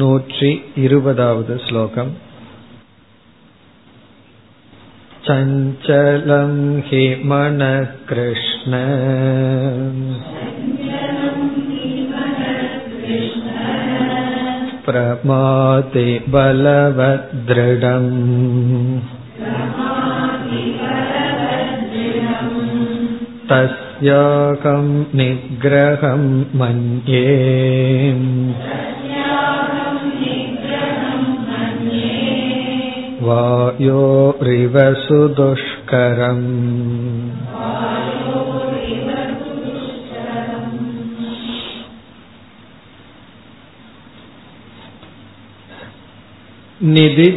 नूट्रि इरुवदावद् श्लोकम् चञ्चलं हि मनः कृष्ण प्रमाते बलवदृढम् तस्याकं निग्रहं मन्ये वायोरिव सुदुष्करम्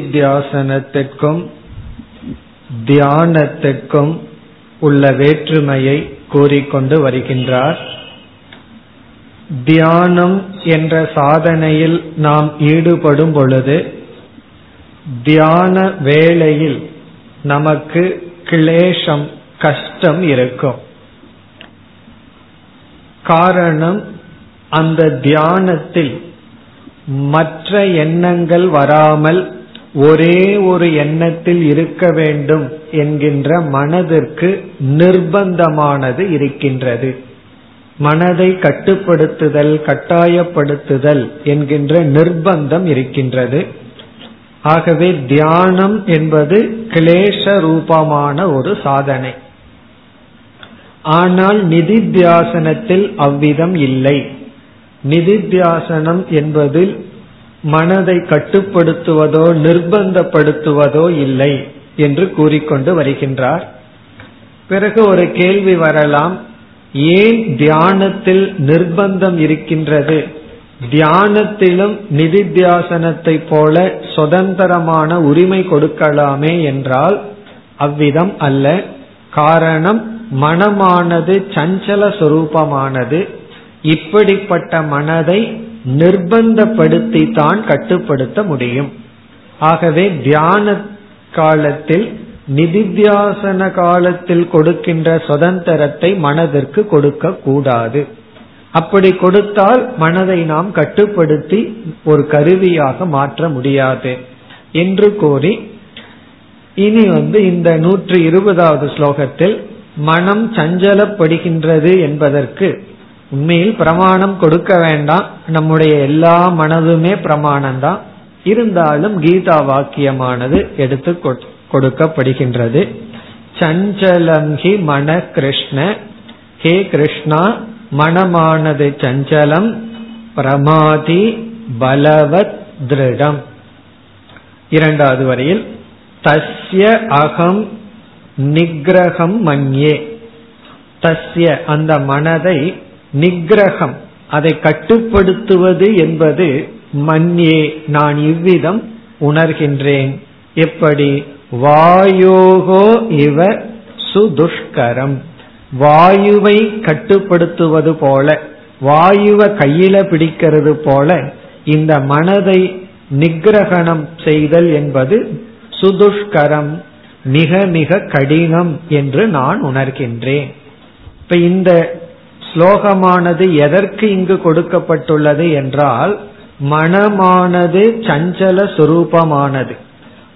நிதித்தியாசனத்திற்கும் தியானத்திற்கும் உள்ள வேற்றுமையை கூறிக்கொண்டு வருகின்றார் தியானம் என்ற சாதனையில் நாம் ஈடுபடும் பொழுது தியான வேளையில் நமக்கு கிளேஷம் கஷ்டம் இருக்கும். காரணம் அந்த தியானத்தில் மற்ற எண்ணங்கள் வராமல் ஒரே ஒரு எண்ணத்தில் இருக்க வேண்டும் என்கின்ற மனதிற்கு நிர்பந்தமானது இருக்கின்றது. மனதை கட்டுப்படுத்துதல் கட்டாயப்படுத்துதல் என்கின்ற நிர்பந்தம் இருக்கின்றது. ஆகவே தியானம் என்பது கிளேஷ ரூபமான ஒரு சாதனை. ஆனால் நிதித்தியாசனத்தில் அவ்விதம் இல்லை. நிதித்தியாசனம் என்பதில் மனதை கட்டுப்படுத்துவதோ நிர்பந்தப்படுத்துவதோ இல்லை என்று கூறிக்கொண்டு வருகின்றார். பிறகு ஒரு கேள்வி வரலாம். ஏன் தியானத்தில் நிர்பந்தம் இருக்கின்றது? தியானத்திலும் நிதித்தியாசனத்தை போல சுதந்திரமான உரிமை கொடுக்கலாமே என்றால் அவ்விதம் அல்ல. காரணம் மனமானது சஞ்சல சுரூபமானது. இப்படிப்பட்ட மனதை நிர்பந்தப்படுத்தி தான் கட்டுப்படுத்த முடியும். ஆகவே தியான காலத்தில் நிதித்தியாசன காலத்தில் கொடுக்கின்ற சுதந்திரத்தை மனதிற்கு கொடுக்க கூடாது அப்படி கொடுத்தால் மனதை நாம் கட்டுப்படுத்தி ஒரு கருவியாக மாற்ற முடியாது என்று கூறி இனி வந்து இந்த நூற்றி இருபதாவது ஸ்லோகத்தில் மனம் சஞ்சலப்படுகின்றது என்பதற்கு உண்மையில் பிரமாணம் கொடுக்க வேண்டாம். நம்முடைய எல்லா மனதுமே பிரமாணம்தான். இருந்தாலும் கீதா வாக்கியமானது எடுத்து கொடுக்கப்படுகின்றது. சஞ்சலம் ஹி மன கிருஷ்ண ஹே கிருஷ்ணா மனமானது சஞ்சலம் பிரமாதி பலவத் திருடம். இரண்டாவது வரையில் தஸ்ய அகம் நிகிரகம் மன்யே. தஸ்ய அந்த மனதை நிகிரகம் அதை கட்டுப்படுத்துவது என்பது மன்யே. நான் இவ்விதம் உணர்கின்றேன். எப்படி? வாயோகோ இவ சுதுஷ்கரம். வாயுவை கட்டுப்படுத்துவது போல வாயுவை கையில பிடிக்கிறது போல இந்த மனதை நிகிரகணம் செய்தல் என்பது சுதுஷ்கரம் மிக மிக கடினம் என்று நான் உணர்கின்றேன். இப்ப இந்த ஸ்லோகமானது எதற்கு இங்கு கொடுக்கப்பட்டுள்ளது என்றால் மனமானது சஞ்சல சுரூபமானது.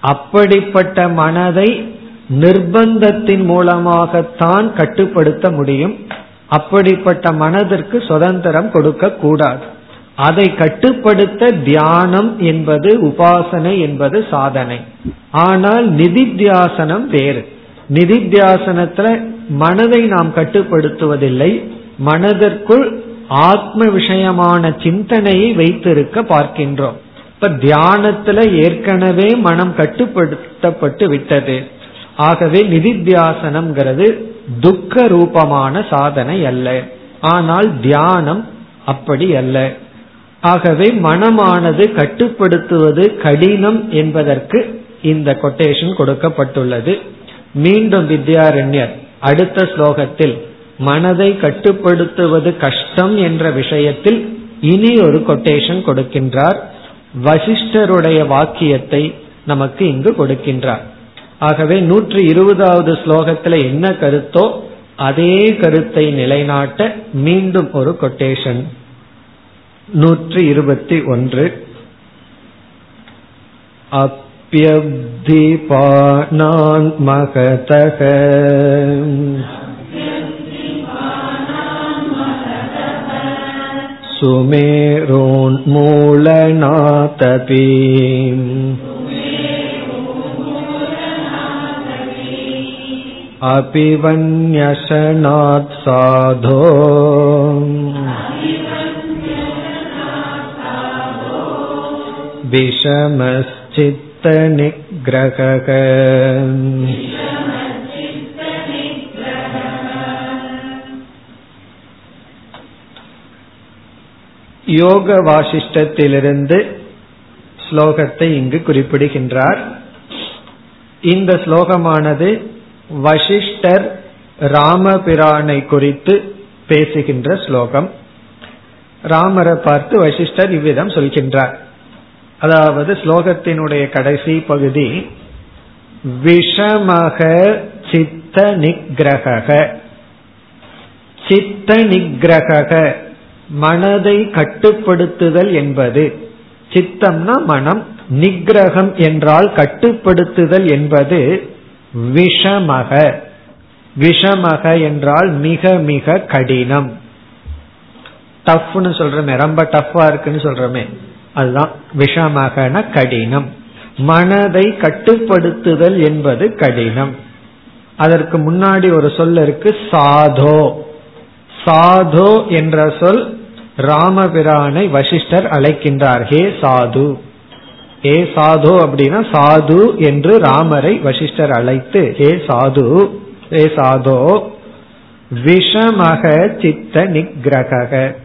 அப்படிப்பட்ட மனதை நிர்பந்தத்தின் மூலமாகத்தான் கட்டுப்படுத்த முடியும். அப்படிப்பட்ட மனதிற்கு சுதந்திரம் கொடுக்க கூடாது. அதை கட்டுப்படுத்த தியானம் என்பது உபாசனை என்பது சாதனை. ஆனால் நிதித்தியாசனம் வேறு. நிதித்தியாசனத்துல மனதை நாம் கட்டுப்படுத்துவதில்லை. மனதிற்குள் ஆத்ம விஷயமான சிந்தனையை வைத்திருக்க பார்க்கின்றோம். இப்ப தியானத்துல ஏற்கனவே மனம் கட்டுப்படுத்தப்பட்டு விட்டது. ஆகவே நிதித்தியாசனம்ங்கிறது துக்க ரூபமான சாதனை அல்ல. ஆனால் தியானம் அப்படி அல்ல. ஆகவே மனமானது கட்டுப்படுத்துவது கடினம் என்பதற்கு இந்த கொட்டேஷன் கொடுக்கப்பட்டுள்ளது. மீண்டும் வித்யாரண்யர் அடுத்த ஸ்லோகத்தில் மனதை கட்டுப்படுத்துவது கஷ்டம் என்ற விஷயத்தில் இனி ஒரு கொட்டேஷன் கொடுக்கின்றார். வசிஷ்டருடைய வாக்கியத்தை நமக்கு இங்கு கொடுக்கின்றார். ஆகவே நூற்றி இருபதாவது ஸ்லோகத்துல என்ன கருத்தோ அதே கருத்தை நிலைநாட்ட மீண்டும் ஒரு கொட்டேஷன் நூற்றி இருபத்தி ஒன்று अप्यब्धिपानान् महतः सुमेरोन्मूलनातपि अपि वन्यशनात् साधो विषमश्चित्तनिग्रहः யோக வாசிஷ்டத்திலிருந்து ஸ்லோகத்தை இங்கு குறிப்பிடுகின்றார் இந்த ஸ்லோகமானது வசிஷ்டர் ராமபிரானை குறித்து பேசுகின்ற ஸ்லோகம். ராமரை பார்த்து வசிஷ்டர் இவ்விதம் சொல்கின்றார். அதாவது ஸ்லோகத்தினுடைய கடைசி பகுதி விஷமக சித்த நிகிரக சித்த நிகிரக மனதை கட்டுப்படுத்துதல் என்பது. சித்தம்னா மனம் நிகிரகம் என்றால் கட்டுப்படுத்துதல் என்பது விஷமக. விஷமக என்றால் மிக மிக கடினம். டஃப்னு சொல்றமே ரொம்ப டஃபா இருக்குன்னு சொல்றமே அதுதான் விஷமகன கடினம். மனதை கட்டுப்படுத்துதல் என்பது கடினம். அதற்கு முன்னாடி ஒரு சொல் இருக்கு சாதோ. சாதோ என்ற சொல் ராமபிரானை வசிஷ்டர் அழைக்கின்றார் ஹே சாது. ஏ சாது அப்படின்னா சாது என்று ராமரை வசிஷ்டர் அழைத்து ஏ சாது ஏ சாதோ விஷமக சித்த நிகிரக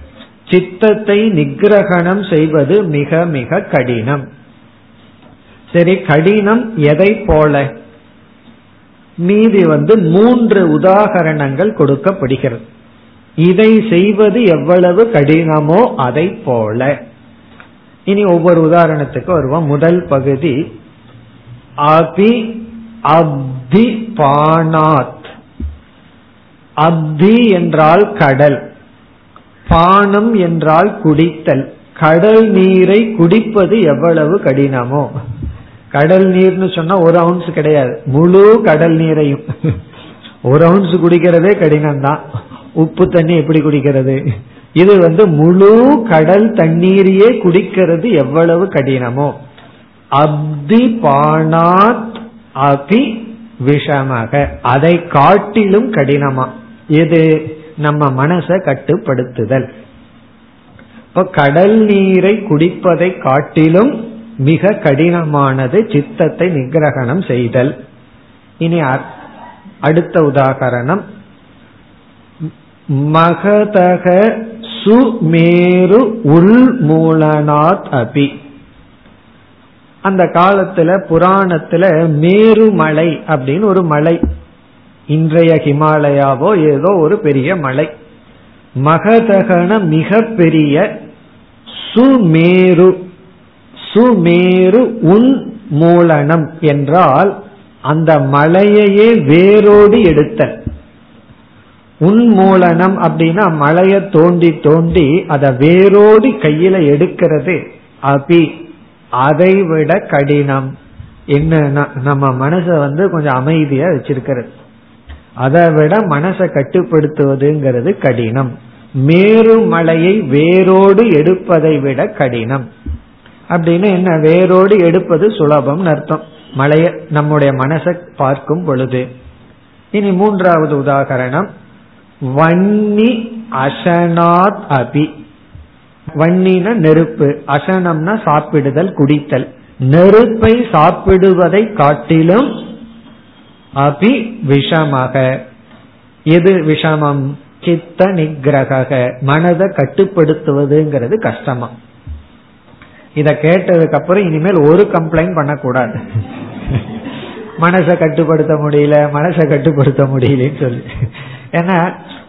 சித்தத்தை நிகிரகணம் செய்வது மிக மிக கடினம். சரி கடினம் எதை போல? மீதி வந்து மூன்று உதாகரணங்கள் கொடுக்கப்படுகிறது. இதை செய்வது எவ்வளவு கடினமோ அதை போல. இனி ஒவ்வொரு உதாரணத்துக்கு வருவோம். முதல் பகுதி அபி அப்தி பானாத் அப்தி என்றால் கடல். பானம் என்றால் குடித்தல். கடல் நீரை குடிப்பது எவ்வளவு கடினமோ. கடல் நீர்னு சொன்னா ஒரு அவுன்ஸ் கிடையாது. முழு கடல் நீரையும். ஒரு அவுன்ஸ் குடிக்கிறதே கடினம் தான் உப்பு தண்ணி எப்படி குடிக்கிறது? இது வந்து முழு கடல் தண்ணீரையே குடிக்கிறது எவ்வளவு கடினமோ. அப்தி பானாத் அபி விஷமாக. அதை காட்டிலும் கடினமா. இது நம்ம மனசை கட்டுப்படுத்துதல். இப்போ கடல் நீரை குடிப்பதை காட்டிலும் மிக கடினமானது சித்தத்தை நிகிரகணம் செய்தல். இனி அடுத்த உதாகரணம். மகதக சுமேரு உள்மூலனாத் அபி. அந்த காலத்துல புராணத்துல மேருமலை அப்படின்னு ஒரு மலை. இன்றைய ஹிமாலயாவோ ஏதோ ஒரு பெரிய மலை. மகதகன மிக பெரிய சுமேரு சுமேரு உன் மூலனம் என்றால் அந்த மலையையே வேரோடு எடுத்தல். உன்மூலனம் அப்படின்னா மலையை தோண்டி தோண்டி அதை வேரோடி கையில எடுக்கிறது. அபி அதை விட கடினம். என்ன நம்ம மனச வந்து கொஞ்சம் அமைதியா வச்சிருக்கிறது. அதை விட மனசை கட்டுப்படுத்துவதுங்கிறது கடினம். மேரு மலையை வேரோடு எடுப்பதை விட கடினம். அப்படின்னு என்ன? வேரோடு எடுப்பது சுலபம் அர்த்தம். மலைய நம்முடைய மனசை பார்க்கும் பொழுது. இனி மூன்றாவது உதாகரணம். வன்னி அசனாத் அபி. வன்னின நெருப்பு அசனம்னா சாப்பிடுதல் குடித்தல். நெருப்பை சாப்பிடுவதை காட்டிலும் அபி விஷமாக. எது விஷமம்? சித்த நிகிரக மனதை கட்டுப்படுத்துவதுங்கிறது கஷ்டமா. இத கேட்டதுக்கு அப்புறம் இனிமேல் ஒரு கம்ப்ளைண்ட் பண்ணக்கூடாது. மனசை கட்டுப்படுத்த முடியல மனசை கட்டுப்படுத்த முடியலன்னு சொல்லி. ஏன்னா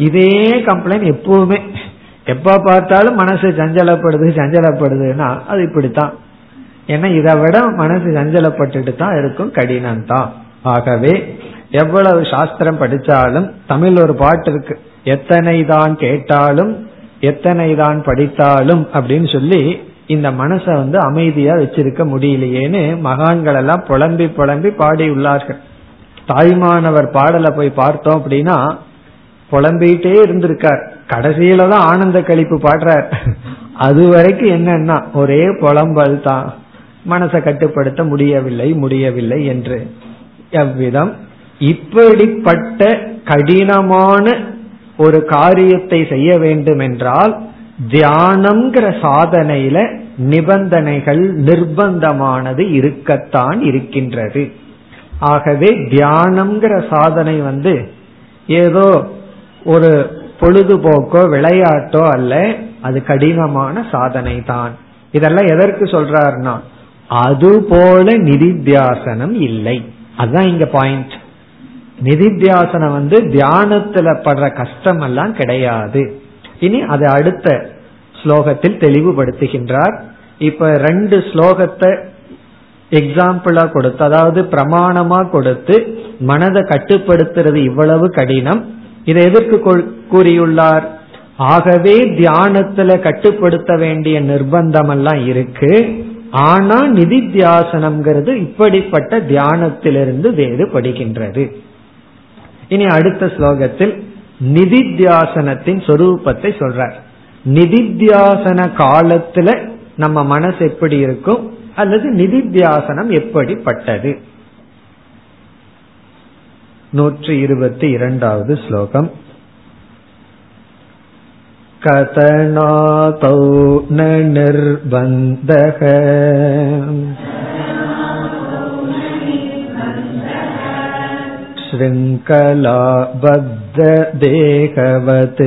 இதே கம்ப்ளைண்ட் எப்பவுமே எப்ப பார்த்தாலும் மனசு சஞ்சலப்படுது சஞ்சலப்படுதுன்னா அது இப்படித்தான். ஏன்னா இதை விட மனசு சஞ்சலப்பட்டுட்டு தான் இருக்கும் கடினம் தான் ஆகவே எவ்வளவு சாஸ்திரம் படிச்சாலும் தமிழ் ஒரு பாட்டு இருக்கு. எத்தனை தான் கேட்டாலும் எத்தனை தான் படித்தாலும் அப்படின்னு சொல்லி இந்த மனசை வந்து அமைதியா வச்சிருக்க முடியலையேன்னு மகான்கள் எல்லாம் புலம்பி புலம்பி பாடியுள்ளார்கள். தாய்மானவர் பாடலை போய் பார்த்தோம் அப்படின்னா புலம்பிட்டே இருந்திருக்கார். கடைசியில தான் ஆனந்த கழிப்பு பாடுறார். அது வரைக்கும் என்னன்னா ஒரே புலம்பல் தான். மனசை கட்டுப்படுத்த முடியவில்லை முடியவில்லை என்று. எவ்விதம்? இப்படிப்பட்ட கடினமான ஒரு காரியத்தை செய்ய வேண்டும் என்றால் தியானம்ங்கிற சாதனையில நிபந்தனைகள் நிர்பந்தமானது இருக்கத்தான் இருக்கின்றது. ஆகவே தியானம்ங்கிற சாதனை வந்து ஏதோ ஒரு பொழுதுபோக்கோ விளையாட்டோ அல்ல அது கடினமான சாதனை தான் இதெல்லாம் எதற்கு சொல்றாருன்னா அதுபோல நிதித்தியாசனம் இல்லை. அதுதான் இங்க பாயிண்ட் நிதித்தியாசனம் வந்து தியானத்துல படுற கஷ்டம் எல்லாம் கிடையாது. இனி அதை அடுத்த ஸ்லோகத்தில் தெளிவுபடுத்துகின்றார். இப்ப ரெண்டு ஸ்லோகத்தை எக்ஸாம்பிளா கொடுத்து அதாவது பிரமாணமா கொடுத்து மனதை கட்டுப்படுத்துறது இவ்வளவு கடினம். இதை எதற்கு கூறியுள்ளார்? ஆகவே தியானத்துல கட்டுப்படுத்த வேண்டிய நிர்பந்தம் எல்லாம் இருக்கு. ஆனா நிதித்தியாசனம்ங்கிறது இப்படிப்பட்ட தியானத்திலிருந்து வேறுபடுகின்றது. இனி அடுத்த ஸ்லோகத்தில் நிதித்தியாசனத்தின் சொரூபத்தை சொல்றார். நிதித்தியாசன காலத்துல நம்ம மனசு எப்படி இருக்கும்? அல்லது நிதித்தியாசனம் எப்படிப்பட்டது? நூற்றி இருபத்தி இரண்டாவது ஸ்லோகம் कथनातौ न निर्बन्धः शृङ्खलाबद्धदेहवत्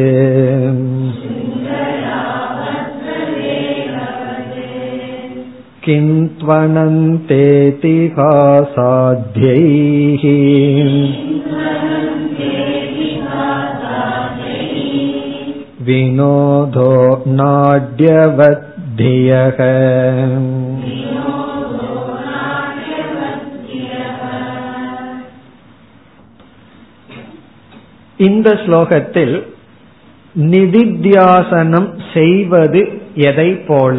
किं त्वनन्तेतिहासाध्यैः विनोदो नाड्यवद्धियः இந்த ஸ்லோகத்தில் நிதித்தியாசனம் செய்வது எதை போல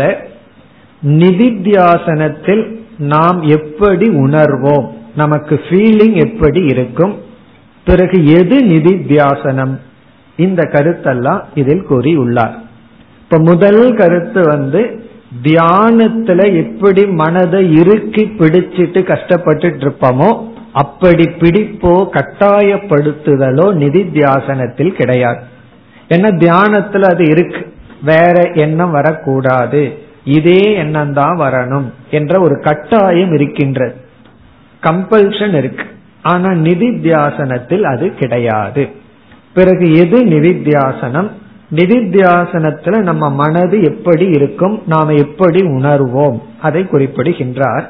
நிதித்தியாசனத்தில் நாம் எப்படி உணர்வோம்? நமக்கு ஃபீலிங் எப்படி இருக்கும்? பிறகு எது நிதித்தியாசனம்? இந்த கருத்தெல்லாம் இதில் கூறியுள்ளார். இப்ப முதல் கருத்து வந்து தியானத்துல எப்படி மனதை இறுக்கி பிடிச்சிட்டு கஷ்டப்பட்டு இருப்போமோ அப்படி பிடிப்போ கட்டாயப்படுத்துதலோ நிதித்தியாசனத்தில் கிடையாது. ஏன்னா தியானத்துல அது இருக்கு. வேற எண்ணம் வரக்கூடாது. இதே எண்ணம் தான் வரணும் என்ற ஒரு கட்டாயம் இருக்கின்றது கம்பல்ஷன் இருக்கு. ஆனா நிதித்தியாசனத்தில் அது கிடையாது. பிறகு எது நிதித்தியாசனம்? நிதித்தியாசனத்துல நம்ம மனது எப்படி இருக்கும்? நாம எப்படி உணர்வோம்? அதை குறிப்பிடுகின்றார்.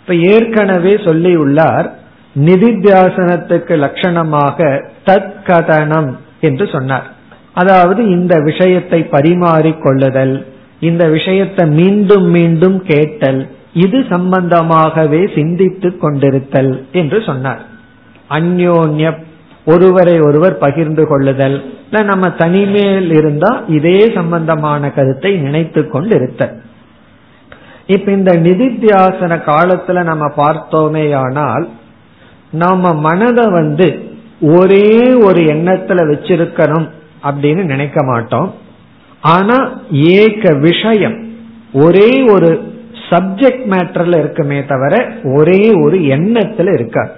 இப்ப ஏற்கனவே சொல்லியுள்ளார் நிதித்தியாசனத்துக்கு லட்சணமாக தற்கதனம் என்று சொன்னார். அதாவது இந்த விஷயத்தை பரிமாறிக் கொள்ளுதல் இந்த விஷயத்தை மீண்டும் மீண்டும் கேட்டல் இது சம்பந்தமாகவே சிந்தித்துக் கொண்டிருத்தல் என்று சொன்னார். அந்யோன்ய ஒருவரை ஒருவர் பகிர்ந்து கொள்ளுதல். நம்ம தனிமேல் இருந்தா இதே சம்பந்தமான கருத்தை நினைத்து கொண்டிருத்தல். இப்ப இந்த நிதித்தியாசன காலத்துல நம்ம பார்த்தோமே ஆனால் நாம மனதை வந்து ஒரே ஒரு எண்ணத்துல வச்சிருக்கணும் அப்படின்னு நினைக்க மாட்டோம். ஆனா ஏக விஷயம். ஒரே ஒரு சப்ஜெக்ட் மேட்டர்ல இருக்குமே தவிர ஒரே ஒரு எண்ணத்துல இருக்காது.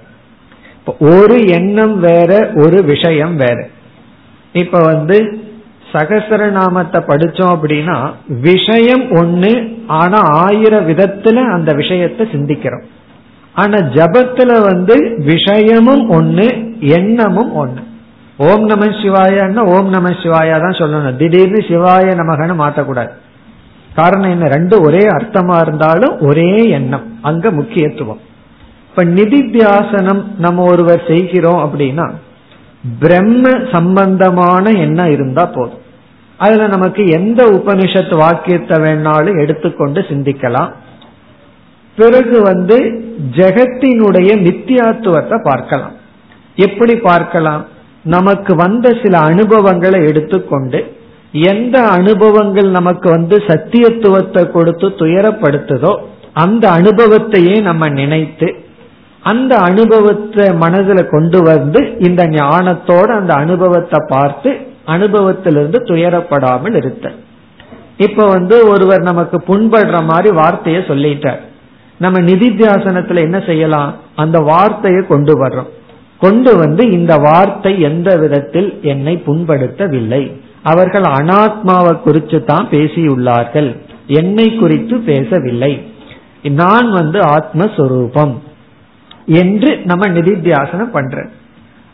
ஒரு எண்ணம் வேற ஒரு விஷயம் வேற. இப்ப வந்து சகசரநாமத்தை படிச்சோம் அப்படின்னா விஷயம் ஒண்ணு ஆனா ஆயிரம் விதத்துல அந்த விஷயத்தை சிந்திக்கிறோம். ஆனா ஜபத்துல வந்து விஷயமும் ஒண்ணு எண்ணமும் ஒண்ணு. ஓம் நம சிவாயன்னா ஓம் நம சிவாயா தான் சொல்லணும். திடீர்னு சிவாய நமகன்னு மாத்தக்கூடாது. காரணம் என்ன? ரெண்டு ஒரே அர்த்தமா இருந்தாலும் ஒரே எண்ணம். அங்க முக்கியத்துவம். இப்ப நிதித்தியாசனம் நம்ம ஒருவர் செய்கிறோம் அப்படின்னா பிரம்ம சம்பந்தமான எண்ணம் இருந்தா போதும். அதுல நமக்கு எந்த உபனிஷத்து வாக்கியத்தை வேணாலும் எடுத்துக்கொண்டு சிந்திக்கலாம். பிறகு வந்து ஜெகத்தினுடைய நித்தியாத்துவத்தை பார்க்கலாம். எப்படி பார்க்கலாம்? நமக்கு வந்த சில அனுபவங்களை எடுத்துக்கொண்டு எந்த அனுபவங்கள் நமக்கு வந்து சத்தியத்துவத்தை கொடுத்து துயரப்படுத்துதோ அந்த அனுபவத்தையே நம்ம நினைத்து அந்த அனுபவத்தை மனதில் கொண்டு வந்து இந்த ஞானத்தோட அந்த அனுபவத்தை பார்த்து அனுபவத்திலிருந்து துயரப்படாமல் இருத்த இப்ப வந்து ஒருவர் நமக்கு புண்படுற மாதிரி வார்த்தையை சொல்லிட்டார். நம்ம நிதித்தியாசனத்துல என்ன செய்யலாம்? அந்த வார்த்தையை கொண்டு வர்றோம். கொண்டு வந்து இந்த வார்த்தை எந்த விதத்தில் என்னை புண்படுத்தவில்லை. அவர்கள் அனாத்மாவை குறித்து தான் பேசியுள்ளார்கள். என்னை குறித்து பேசவில்லை. நான் வந்து ஆத்மஸ்வரூபம் என்று நம்ம நிதித்தியாசனம் பண்ற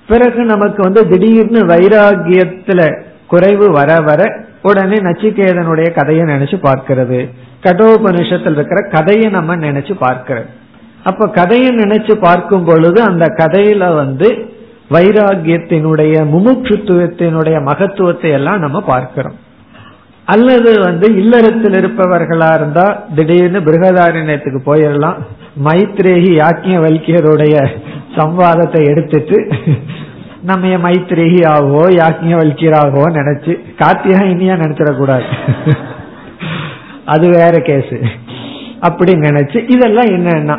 பிறகு நமக்கு வந்து திடீர்னு வைராகியத்துல குறைவு வர வர உடனே நச்சிகேதனுடைய கதையை நினைச்சு பார்க்கிறது. கடோபனிஷத்தில் இருக்கிற கதையை நம்ம நினைச்சு பார்க்கிறது அப்ப கதையை நினைச்சு பார்க்கும் பொழுது அந்த கதையில வந்து வைராகியத்தினுடைய முமுட்சுத்துவத்தினுடைய மகத்துவத்தை எல்லாம் நம்ம பார்க்கிறோம். அல்லது வந்து இல்லறத்தில் இருப்பவர்களா இருந்தா திடீர்னு பிருகதாரண்யத்துக்கு போயிடலாம் மைத்ரேகி யாக்கிய வல்கியருடைய சம்வாதத்தை எடுத்துட்டு நம்ம மைத்ரேகி ஆகவோ யாக்கிய வல்கியராகவோ நினைச்சு கார்த்திகா இனியா நினைச்சிடக்கூடாது. அது வேற கேஸ் அப்படி நினைச்சு இதெல்லாம் என்னன்னா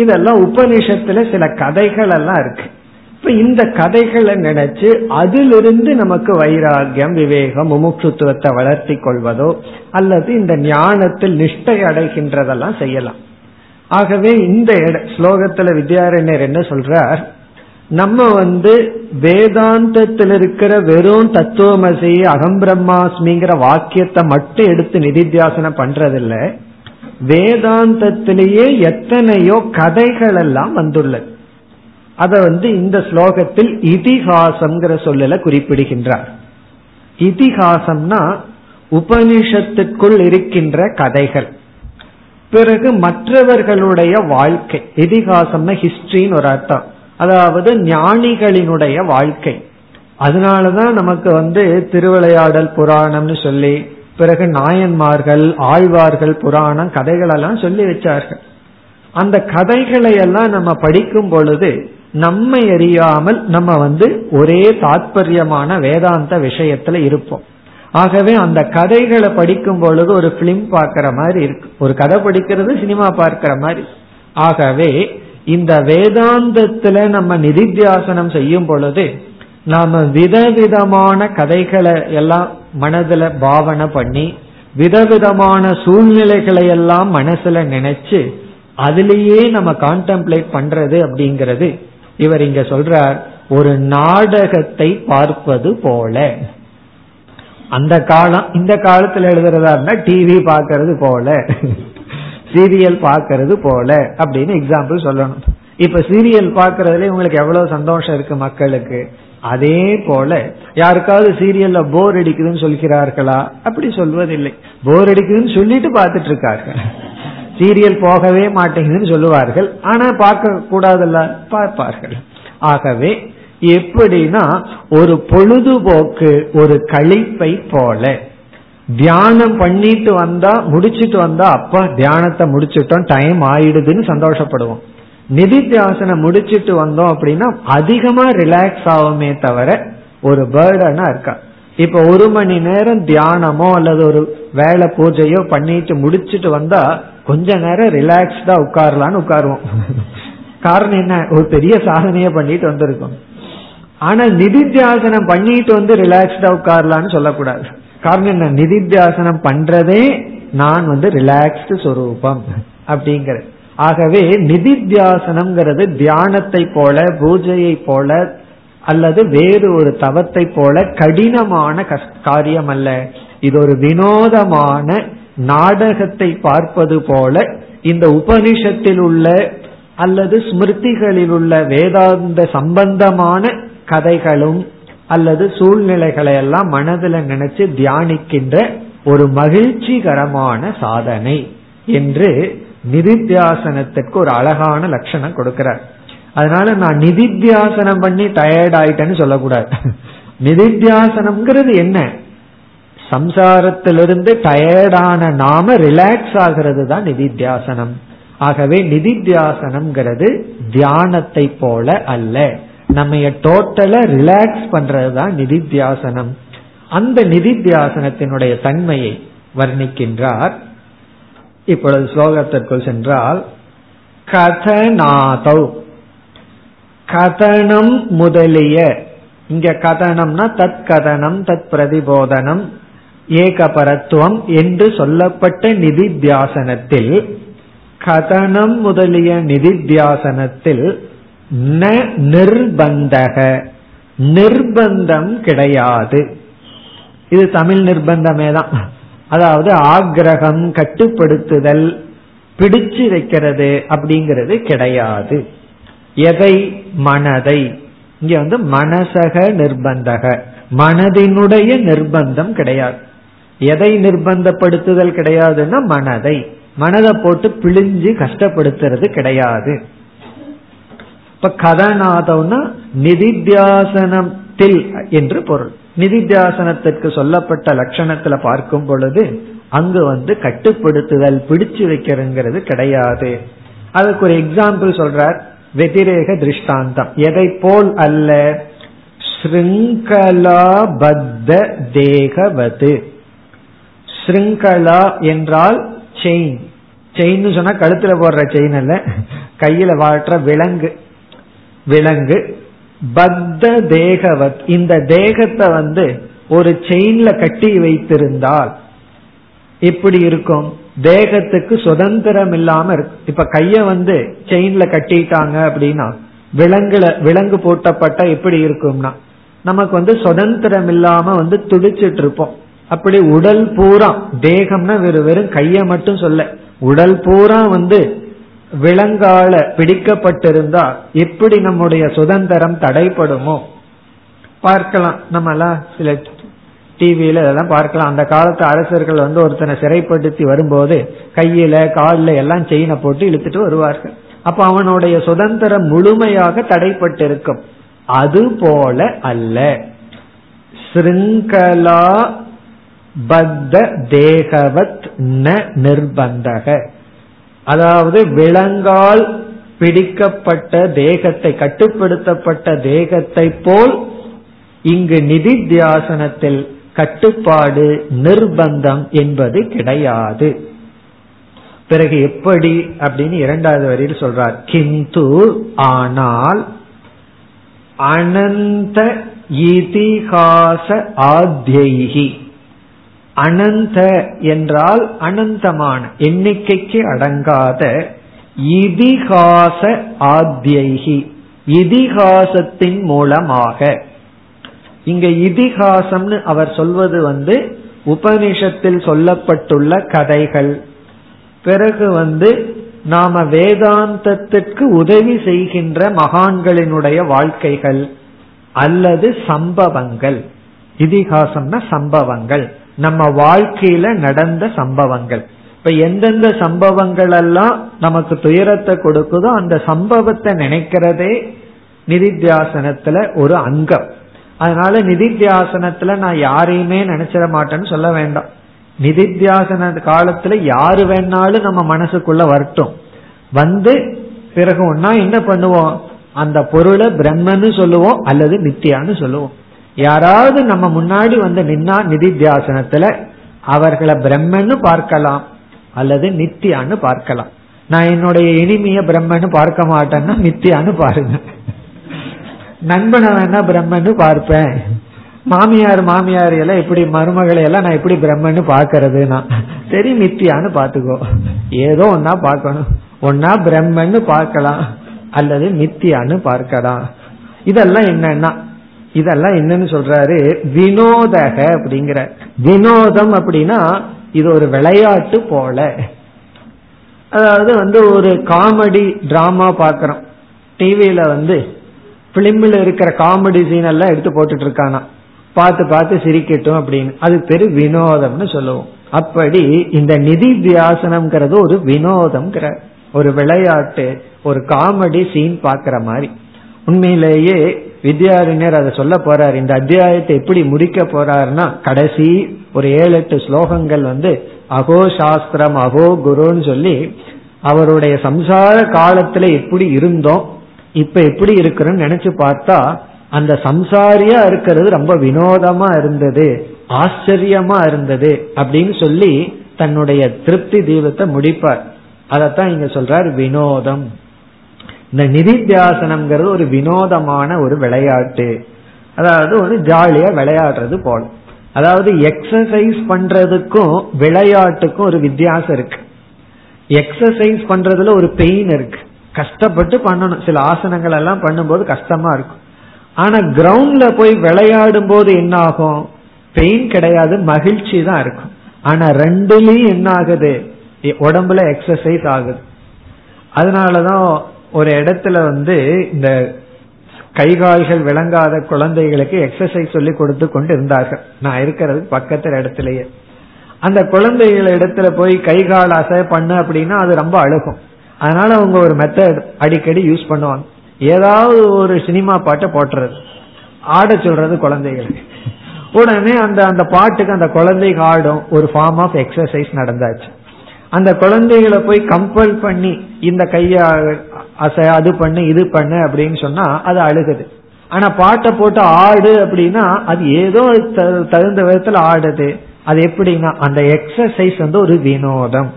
இதெல்லாம் உபனிஷத்துல சில கதைகள் எல்லாம் இருக்கு. இப்ப இந்த கதைகளை நினைச்சு அதிலிருந்து நமக்கு வைராகியம் விவேகம் முமுட்சுத்துவத்தை வளர்த்தி கொள்வதோ அல்லது இந்த ஞானத்தில் நிஷ்டை அடைகின்றதெல்லாம் செய்யலாம். ஆகவே இந்த ஸ்லோகத்துல வித்யாரண்யர் என்ன சொல்றார்? நம்ம வந்து வேதாந்தத்தில் இருக்கிற வெறும் தத்துவமசி அகம் பிரம்மாஸ்மிங்கிற வாக்கியத்தை மட்டும் எடுத்து நிதித்தியாசனம் பண்றதில்லை. வேதாந்தத்திலேயே எத்தனையோ கதைகள் எல்லாம் வந்துள்ளது. அதை வந்து இந்த ஸ்லோகத்தில் இதிகாசம்ங்கிற சொல்லல குறிப்பிடுகின்றார். இதிகாசம்னா உபனிஷத்துக்குள் இருக்கின்ற கதைகள். பிறகு மற்றவர்களுடைய வாழ்க்கை. இதிகாசம்னா ஹிஸ்டரின்னு ஒரு அர்த்தம். அதாவது ஞானிகளினுடைய வாழ்க்கை. அதனாலதான் நமக்கு வந்து திருவிளையாடல் புராணம்னு சொல்லி பிறகு நாயன்மார்கள் ஆழ்வார்கள் புராணம் கதைகள் எல்லாம் சொல்லி வச்சார்கள். அந்த கதைகளை எல்லாம் நம்ம படிக்கும் பொழுது நம்மை அறியாமல் நம்ம வந்து ஒரே தாத்பரியமான வேதாந்த விஷயத்துல இருப்போம். ஆகவே அந்த கதைகளை படிக்கும் பொழுது ஒரு பிலிம் பார்க்கிற மாதிரி இருக்கு. ஒரு கதை படிக்கிறது சினிமா பார்க்கிற மாதிரி. ஆகவே இந்த வேதாந்தத்துல நம்ம நிதித்தியாசனம் செய்யும் பொழுது நாம விதவிதமான கதைகளை எல்லாம் மனதுல பாவனை பண்ணி விதவிதமான சூழ்நிலைகளை எல்லாம் மனசுல நினைச்சு அதுலேயே நம்ம கான்டெம்ப்ளேட் பண்றது அப்படிங்கிறது இவர் இங்க சொல்றார். ஒரு நாடகத்தை பார்ப்பது போல. அந்த காலம் இந்த காலத்துல எழுதுறதா இருந்தா டிவி பாக்கிறது போல. சீரியல் பார்க்கறது போல அப்படின்னு எக்ஸாம்பிள் சொல்லணும். இப்ப சீரியல் பாக்குறதுல உங்களுக்கு எவ்வளவு சந்தோஷம் இருக்கு மக்களுக்கு? அதே போல யாருக்காவது சீரியல்ல போர் அடிக்குதுன்னு சொல்கிறார்களா? அப்படி சொல்வதில்லை. போர் அடிக்குதுன்னு சொல்லிட்டு பார்த்துட்டு இருக்கார்கள் சீரியல் போகவே மாட்டேங்குதுன்னு சொல்லுவார்கள். ஆனா பார்க்க கூடாதல்ல பார்ப்பார்கள். ஆகவே எப்படின்னா ஒரு பொழுதுபோக்கு ஒரு கழிப்பை போல. தியானம் பண்ணிட்டு வந்தா முடிச்சிட்டு வந்தா அப்பா தியானத்தை முடிச்சிட்டோம் டைம் ஆயிடுதுன்னு சந்தோஷப்படுவோம். நிதித்தியாசனம் முடிச்சிட்டு வந்தோம் அப்படின்னா அதிகமா ரிலாக்ஸ் ஆகுமே தவிர ஒரு பேர்டனா இருக்கா? இப்ப ஒரு மணி நேரம் தியானமோ அல்லது ஒரு வேலை பூஜையோ பண்ணிட்டு முடிச்சிட்டு வந்தா கொஞ்ச நேரம் ரிலாக்ஸ்டா உட்காரலான்னு உட்காருவோம். காரணம் என்ன? ஒரு பெரிய சாதனைய பண்ணிட்டு வந்திருக்கோம். ஆனா நிதித்தியாசனம் பண்ணிட்டு வந்து ரிலாக்ஸ்டா உட்காரலான்னு சொல்லக்கூடாது. காரணம் என்ன? நிதித்தியாசனம் பண்றதே நான் வந்து ரிலாக்ஸ்டு சொரூபம் அப்படிங்கிற ஆகவே நிதித்தியாசனம்ங்கிறது தியானத்தை போல பூஜையை போல அல்லது வேறு ஒரு தவத்தை போல கடினமான காரியம் அல்ல இது ஒரு வினோதமான நாடகத்தை பார்ப்பது போல இந்த உபனிஷத்தில் உள்ள அல்லது ஸ்மிருதிகளில் உள்ள வேதாந்த சம்பந்தமான கதைகளும் அல்லது சூழ்நிலைகளை எல்லாம் மனதில் நினைச்சு தியானிக்கின்ற ஒரு மகிழ்ச்சிகரமான சாதனை என்று நிதித்தியாசனத்திற்கு ஒரு அழகான லட்சணம் கொடுக்கிறார். அதனால நான் நிதித்தியாசனம் பண்ணி டயர்ட் ஆயிட்டேன்னு சொல்லக்கூடாது. நிதித்தியாசனம்ங்கிறது என்ன? சம்சாரத்திலிருந்து டயர்டான நாம ரிலாக்ஸ் ஆகிறது தான் நிதித்தியாசனம். ஆகவே நிதித்தியாசனம்ங்கிறது தியானத்தை போல அல்ல. நம்ம டோட்டலா ரிலாக்ஸ் பண்றது தான் நிதித்தியாசனம். அந்த நிதித்தியாசனத்தினுடைய தன்மையை வர்ணிக்கின்றார் இப்பொழுது ஸ்லோகத்திற்குள் சென்றால் கதநாதௌ கதனம் முதலிய இங்க கதனம்னா தத் கதனம் தத் பிரதிபோதனம் ஏகபரத்துவம் என்று சொல்லப்பட்ட நிதித்தியாசனத்தில் கதனம் முதலிய நிதித்தியாசனத்தில் ந நிர்பந்தக. நிர்பந்தம் கிடையாது. இது தமிழ் நிர்பந்தமே தான் அதாவது ஆக்ரகம் கட்டுப்படுத்துதல் பிடிச்சு வைக்கிறது அப்படிங்கிறது கிடையாது. எதை? மனதை. இங்க வந்து மனசக நிர்பந்தக. மனதினுடைய நிர்பந்தம் கிடையாது. எதை நிர்பந்தப்படுத்துதல் கிடையாதுன்னா மனதை. மனதை போட்டு பிழிஞ்சு கஷ்டப்படுத்துறது கிடையாது. இப்ப கதநாதம்னா டில் என்று பொருள். நிதித்தியாசனத்திற்கு சொல்லப்பட்ட லட்சணத்துல பார்க்கும் பொழுது அங்கு வந்து கட்டுப்படுத்துதல் பிடிச்சு வைக்கிறங்கிறது கிடையாது. அதுக்கு ஒரு எக்ஸாம்பிள் சொல்றார். வெதிரேக திருஷ்டாந்தம். எதை போல் அல்ல? ஸ்ருங்கலா பத்த தேகவது. ஸ்ருங்கலா என்றால் செயின் செயின் சொன்னா கழுத்துல போடுற செயின் அல்ல. கையில வாழ்ற விலங்கு. விலங்கு. பத்த தேகவத் இந்த தேகத்தை வந்து ஒரு செயின்ல கட்டி வைத்திருந்தால் எப்படி இருக்கும்? தேகத்துக்கு சுதந்திரம் இல்லாம இருக்கு. இப்ப கைய வந்து செயின்ல கட்டிட்டாங்க அப்படின்னா விலங்குல விலங்கு போட்டப்பட்ட எப்படி இருக்கும்னா நமக்கு வந்து சுதந்திரம் இல்லாம வந்து துடிச்சிட்டு இருப்போம். அப்படி உடல் பூரா தேகம்னா வெறும் வெறும் கைய மட்டும் சொல்ல உடல் பூரா வந்து விலங்கால பிடிக்கப்பட்டிருந்தா எப்படி நம்முடைய சுதந்திரம் தடைப்படுமோ? பார்க்கலாம். நம்ம எல்லாம் சில டிவியில இதெல்லாம் பார்க்கலாம். அந்த காலத்து அரசர்கள் வந்து ஒருத்தனை சிறைப்படுத்தி வரும்போது கையில காலில் எல்லாம் செயினை போட்டு இழுத்துட்டு வருவார்கள். அப்ப அவனுடைய சுதந்திரம் முழுமையாக தடைப்பட்டிருக்கும். அது போல அல்ல. ஸ்ருங்கலா பத்த தேகவத் ந நிர்பந்தக. அதாவது விலங்கால் பிடிக்கப்பட்ட தேகத்தை கட்டுப்படுத்தப்பட்ட தேகத்தை போல் இங்கு நிதித்தியாசனத்தில் கட்டுப்பாடு நிர்பந்தம் என்பது கிடையாது. பிறகு எப்படி அப்படின்னு இரண்டாவது வரியில் சொல்றார். கிந்து ஆனால் அனந்த இதிகாச ஆத்யகி. அனந்த என்றால் அனந்தமான எண்ணிக்கைக்கு அடங்காத இதிகாச ஆத்தியைகி இதிகாசத்தின் மூலமாக. இங்க இதிகாசம்னு அவர் சொல்வது வந்து உபனிஷத்தில் சொல்லப்பட்டுள்ள கதைகள். பிறகு வந்து நாம வேதாந்தத்திற்கு உதவி செய்கின்ற மகான்களினுடைய வாழ்க்கைகள் அல்லது சம்பவங்கள். இதிகாசம்னா சம்பவங்கள். நம்ம வாழ்க்கையில நடந்த சம்பவங்கள். இப்ப எந்தெந்த சம்பவங்கள் எல்லாம் நமக்கு துயரத்தை கொடுக்குதோ அந்த சம்பவத்தை நினைக்கிறதே நிதித்தியாசனத்துல ஒரு அங்கம். அதனால நிதித்தியாசனத்துல நான் யாரையுமே நினைச்சிட மாட்டேன்னு சொல்ல வேண்டாம். நிதித்தியாசன காலத்துல யாரு வேணாலும் நம்ம மனசுக்குள்ள வரட்டும். வந்து பிறகு ஒன்னா என்ன பண்ணுவோம்? அந்த பொருளை பிரம்மன்னு சொல்லுவோம் அல்லது நித்தியான்னு சொல்லுவோம். யாராவது நம்ம முன்னாடி வந்து நின்னா நிதித்தியாசனத்துல அவர்களை பிரம்மன்னு பார்க்கலாம் அல்லது நித்தியான்னு பார்க்கலாம். நான் என்னுடைய இனிமைய பிரம்மன்னு பார்க்க மாட்டேன்னா நித்தியான்னு பாருங்க. நண்பனை வேணா பிரம்மன்னு பார்ப்பேன். மாமியார் மாமியார் எல்லாம் எப்படி மருமகளை எல்லாம் நான் எப்படி பிரம்மன்னு பாக்குறதுனா சரி நித்தியான்னு பாத்துக்கோ ஏதோ ஒன்னா பார்க்கணும். ஒன்னா பிரம்மன்னு பார்க்கலாம் அல்லது நித்தியான்னு பார்க்கலாம். இதெல்லாம் என்னன்னா இதெல்லாம் என்னன்னு சொல்றாரு வினோதக அப்படிங்கிற. வினோதம் அப்படின்னா இது ஒரு விளையாட்டு போல. அதாவது வந்து ஒரு காமெடி டிராமா பாக்கிறோம். டிவியில வந்து பிலிமில் இருக்கிற காமெடி சீன் எல்லாம் எடுத்து போட்டுட்டு இருக்கானா. பார்த்து பார்த்து சிரிக்கட்டும் அப்படின்னு. அது பெரு வினோதம்னு சொல்லுவோம். அப்படி இந்த நிதி வியாசனம்ங்கிறது ஒரு வினோதம்ங்கிற. ஒரு விளையாட்டு ஒரு காமெடி சீன் பாக்குற மாதிரி. உண்மையிலேயே வித்யாரண்யர் அதை சொல்ல போறார். இந்த அத்தியாயத்தை எப்படி முடிக்க போறாருன்னா கடைசி ஒரு ஏழு எட்டு ஸ்லோகங்கள் வந்து அகோ சாஸ்திரம் அகோ குருன்னு சொல்லி அவருடைய சம்சார காலத்துல எப்படி இருந்தோம் இப்ப எப்படி இருக்கிறோம்னு நினைச்சு பார்த்தா அந்த சம்சாரியா இருக்கிறது ரொம்ப வினோதமா இருந்தது ஆச்சரியமா இருந்தது அப்படின்னு சொல்லி தன்னுடைய திருப்தி தீபத்தை முடிப்பார். அதத்தான் இங்க சொல்றார் வினோதம். இந்த நிதித்தியாசனம்ங்கிறது ஒரு வினோதமான ஒரு விளையாட்டு. அதாவது ஒரு ஜாலியா விளையாடுறது போல. அதாவது எக்ஸசைஸ் பண்றதுக்கும் விளையாட்டுக்கும் ஒரு வித்தியாசம் இருக்கு. எக்ஸசைஸ் பண்றதுல ஒரு பெயின் இருக்கு. கஷ்டப்பட்டு பண்ணணும். சில ஆசனங்கள் எல்லாம் பண்ணும்போது கஷ்டமா இருக்கும். ஆனா கிரவுண்ட்ல போய் விளையாடும் போது என்ன ஆகும் பெயின் கிடையாது மகிழ்ச்சி தான் இருக்கும். ஆனா ரெண்டுலயும் என்ன ஆகுது உடம்புல எக்ஸசைஸ் ஆகுது. அதனாலதான் ஒரு இடத்துல வந்து இந்த கை கால்கள் விளங்காத குழந்தைகளுக்கு எக்ஸசைஸ் சொல்லி கொடுத்து கொண்டு இருந்தார்கள் நான் இருக்கிறது பக்கத்துல இடத்துலயே. அந்த குழந்தைகள் இடத்துல போய் கை கால் அசை பண்ண அப்படின்னா அது ரொம்ப அழுகும். அதனால அவங்க ஒரு மெத்தட் அடிக்கடி யூஸ் பண்ணுவாங்க. ஏதாவது ஒரு சினிமா பாட்டை போட்டுறது. ஆட சொல்றது குழந்தைகளுக்கு உடனே அந்த அந்த பாட்டுக்கு அந்த குழந்தைங்க ஆடும் ஒரு ஃபார்ம் ஆஃப் எக்ஸசைஸ் நடந்தாச்சு. அந்த குழந்தைகளை போய் கம்பல் பண்ணி இந்த கைய அசை அது பண்ணு இது பண்ணு அப்படின்னு சொன்னா அது அழுகுது. ஆனா பாட்டை போட்டு ஆடு அப்படின்னா அது ஏதோ தகுந்த விதத்துல ஆடுது. அது எப்படின்னா அந்த எக்ஸசைஸ் வந்து ஒரு வினோதம்.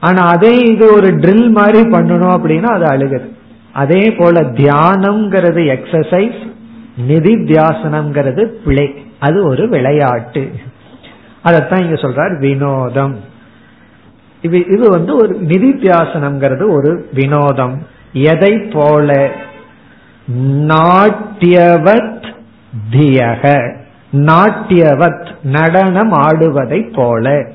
ஆனா அதே இது ஒரு ட்ரில் மாதிரி பண்ணணும் அப்படின்னா அது அழுகுது. அதே போல தியானம்ங்கிறது எக்ஸசைஸ் நிதித்தியாசனம்ங்கிறது பிழை. அது ஒரு விளையாட்டு. அதத்தான் இங்க சொல்றார் வினோதம். இது இது வந்து ஒரு நிதித்தியாசனம்ங்கிறது ஒரு வினோதம். எதை போல நாட்டியவத் தியக நாட்டியவத் நடனம் ஆடுவதை போல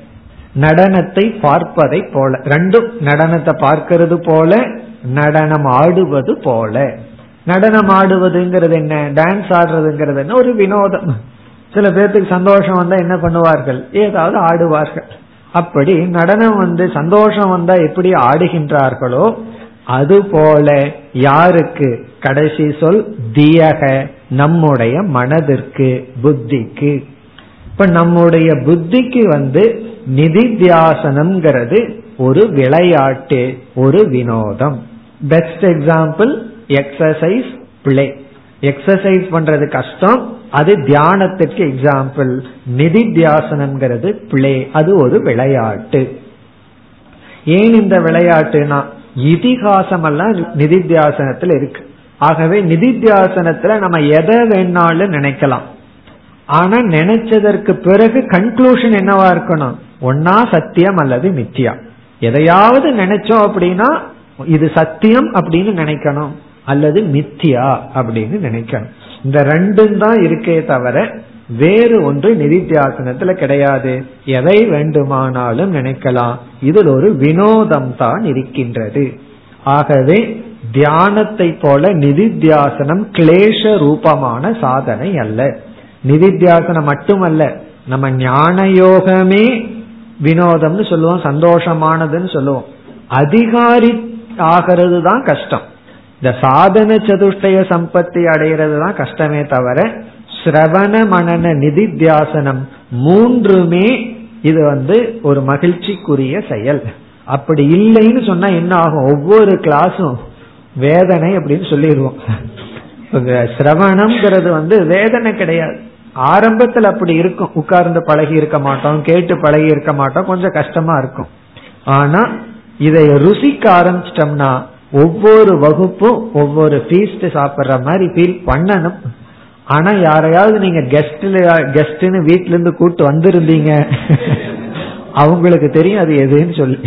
நடனத்தை பார்ப்பதை போல ரெண்டும் நடனத்தை பார்க்கிறது போல நடனம் ஆடுவது போல. நடனம் ஆடுவதுங்கிறது என்ன? டான்ஸ் ஆடுறதுங்கிறது என்ன? ஒரு வினோதம். சில பேர்த்துக்கு சந்தோஷம் வந்தா என்ன பண்ணுவார்கள்? ஏதாவது ஆடுவார்கள். அப்படி நடனம் வந்து சந்தோஷம் வந்தா எப்படி ஆடுகின்றார்களோ அதுபோல யாருக்கு? கடைசி சொல் தியக நம்முடைய மனதிற்கு புத்திக்கு. இப்ப நம்முடைய புத்திக்கு வந்து நிதித்தியாசனம்ங்கிறது ஒரு விளையாட்டு ஒரு வினோதம். Best example exercise play exercise பண்றது கஷ்டம் அது தியானத்திற்கு எக்ஸாம்பிள் நிதி நிதித்தியாசனம்ங்கிறது பிளே அது ஒரு விளையாட்டு. ஏன் இந்த விளையாட்டுனா இதிகாசம் எல்லாம் நிதித்தியாசனத்துல இருக்கு. ஆகவே நிதித்தியாசனத்துல நம்ம எதை வேணாலும் நினைக்கலாம். ஆனா நினைச்சதற்கு பிறகு கன்க்ளூஷன் என்னவா இருக்கணும்? ஒன்னா சத்தியம் அல்லது மித்தியா? எதையாவது நினைச்சோம் அப்படின்னா இது சத்தியம் அப்படின்னு நினைக்கணும். அல்லது மித்தியா அப்படின்னு நினைக்கணும். இந்த ரெண்டும் தான் இருக்கே தவிர வேறு ஒன்று நிதித்தியாசனத்துல கிடையாது. எதை வேண்டுமானாலும் நினைக்கலாம். இதில் ஒரு வினோதம் தான் இருக்கின்றது. ஆகவே தியானத்தை போல நிதித்தியாசனம் கிளேஷ ரூபமான சாதனை அல்ல. நிதித்தியாசனம் மட்டுமல்ல நம்ம ஞான யோகமே வினோதம்னு சொல்லுவோம் சந்தோஷமானதுன்னு சொல்லுவோம். அதிகாரி ஆகிறது தான் கஷ்டம். இந்த சாதன சதுஷ்டய சம்பத்தி அடைகிறது தான் கஷ்டமே தவிர சிரவண மனன நிதித்தியாசனம் மூன்றுமே இது வந்து ஒரு மகிழ்ச்சிக்குரிய செயல். அப்படி இல்லைன்னு சொன்னா என்ன ஆகும்? ஒவ்வொரு கிளாஸும் வேதனை அப்படின்னு சொல்லிடுவோம். சிரவணம்ங்கிறது வந்து வேதனை கிடையாது. ஆரம்பத்தில் அப்படி இருக்கும். உட்கார்ந்து பழகி இருக்க மாட்டோம் கேட்டு பழகி இருக்க மாட்டோம் கொஞ்சம் கஷ்டமா இருக்கும். ஆனா இதை ருசிக்க ஆரம்பிச்சிட்டோம்னா ஒவ்வொரு வகுப்பும் ஒவ்வொரு ஃபீஸ்ட் சாப்பிடுற மாதிரி ஃபீல் பண்ணணும். ஆனா யாரையாவது நீங்க கெஸ்ட்ல கெஸ்ட்னு வீட்ல இருந்து கூட்டு வந்திருந்தீங்க. அவங்களுக்கு தெரியும் அது எதுன்னு சொல்லி.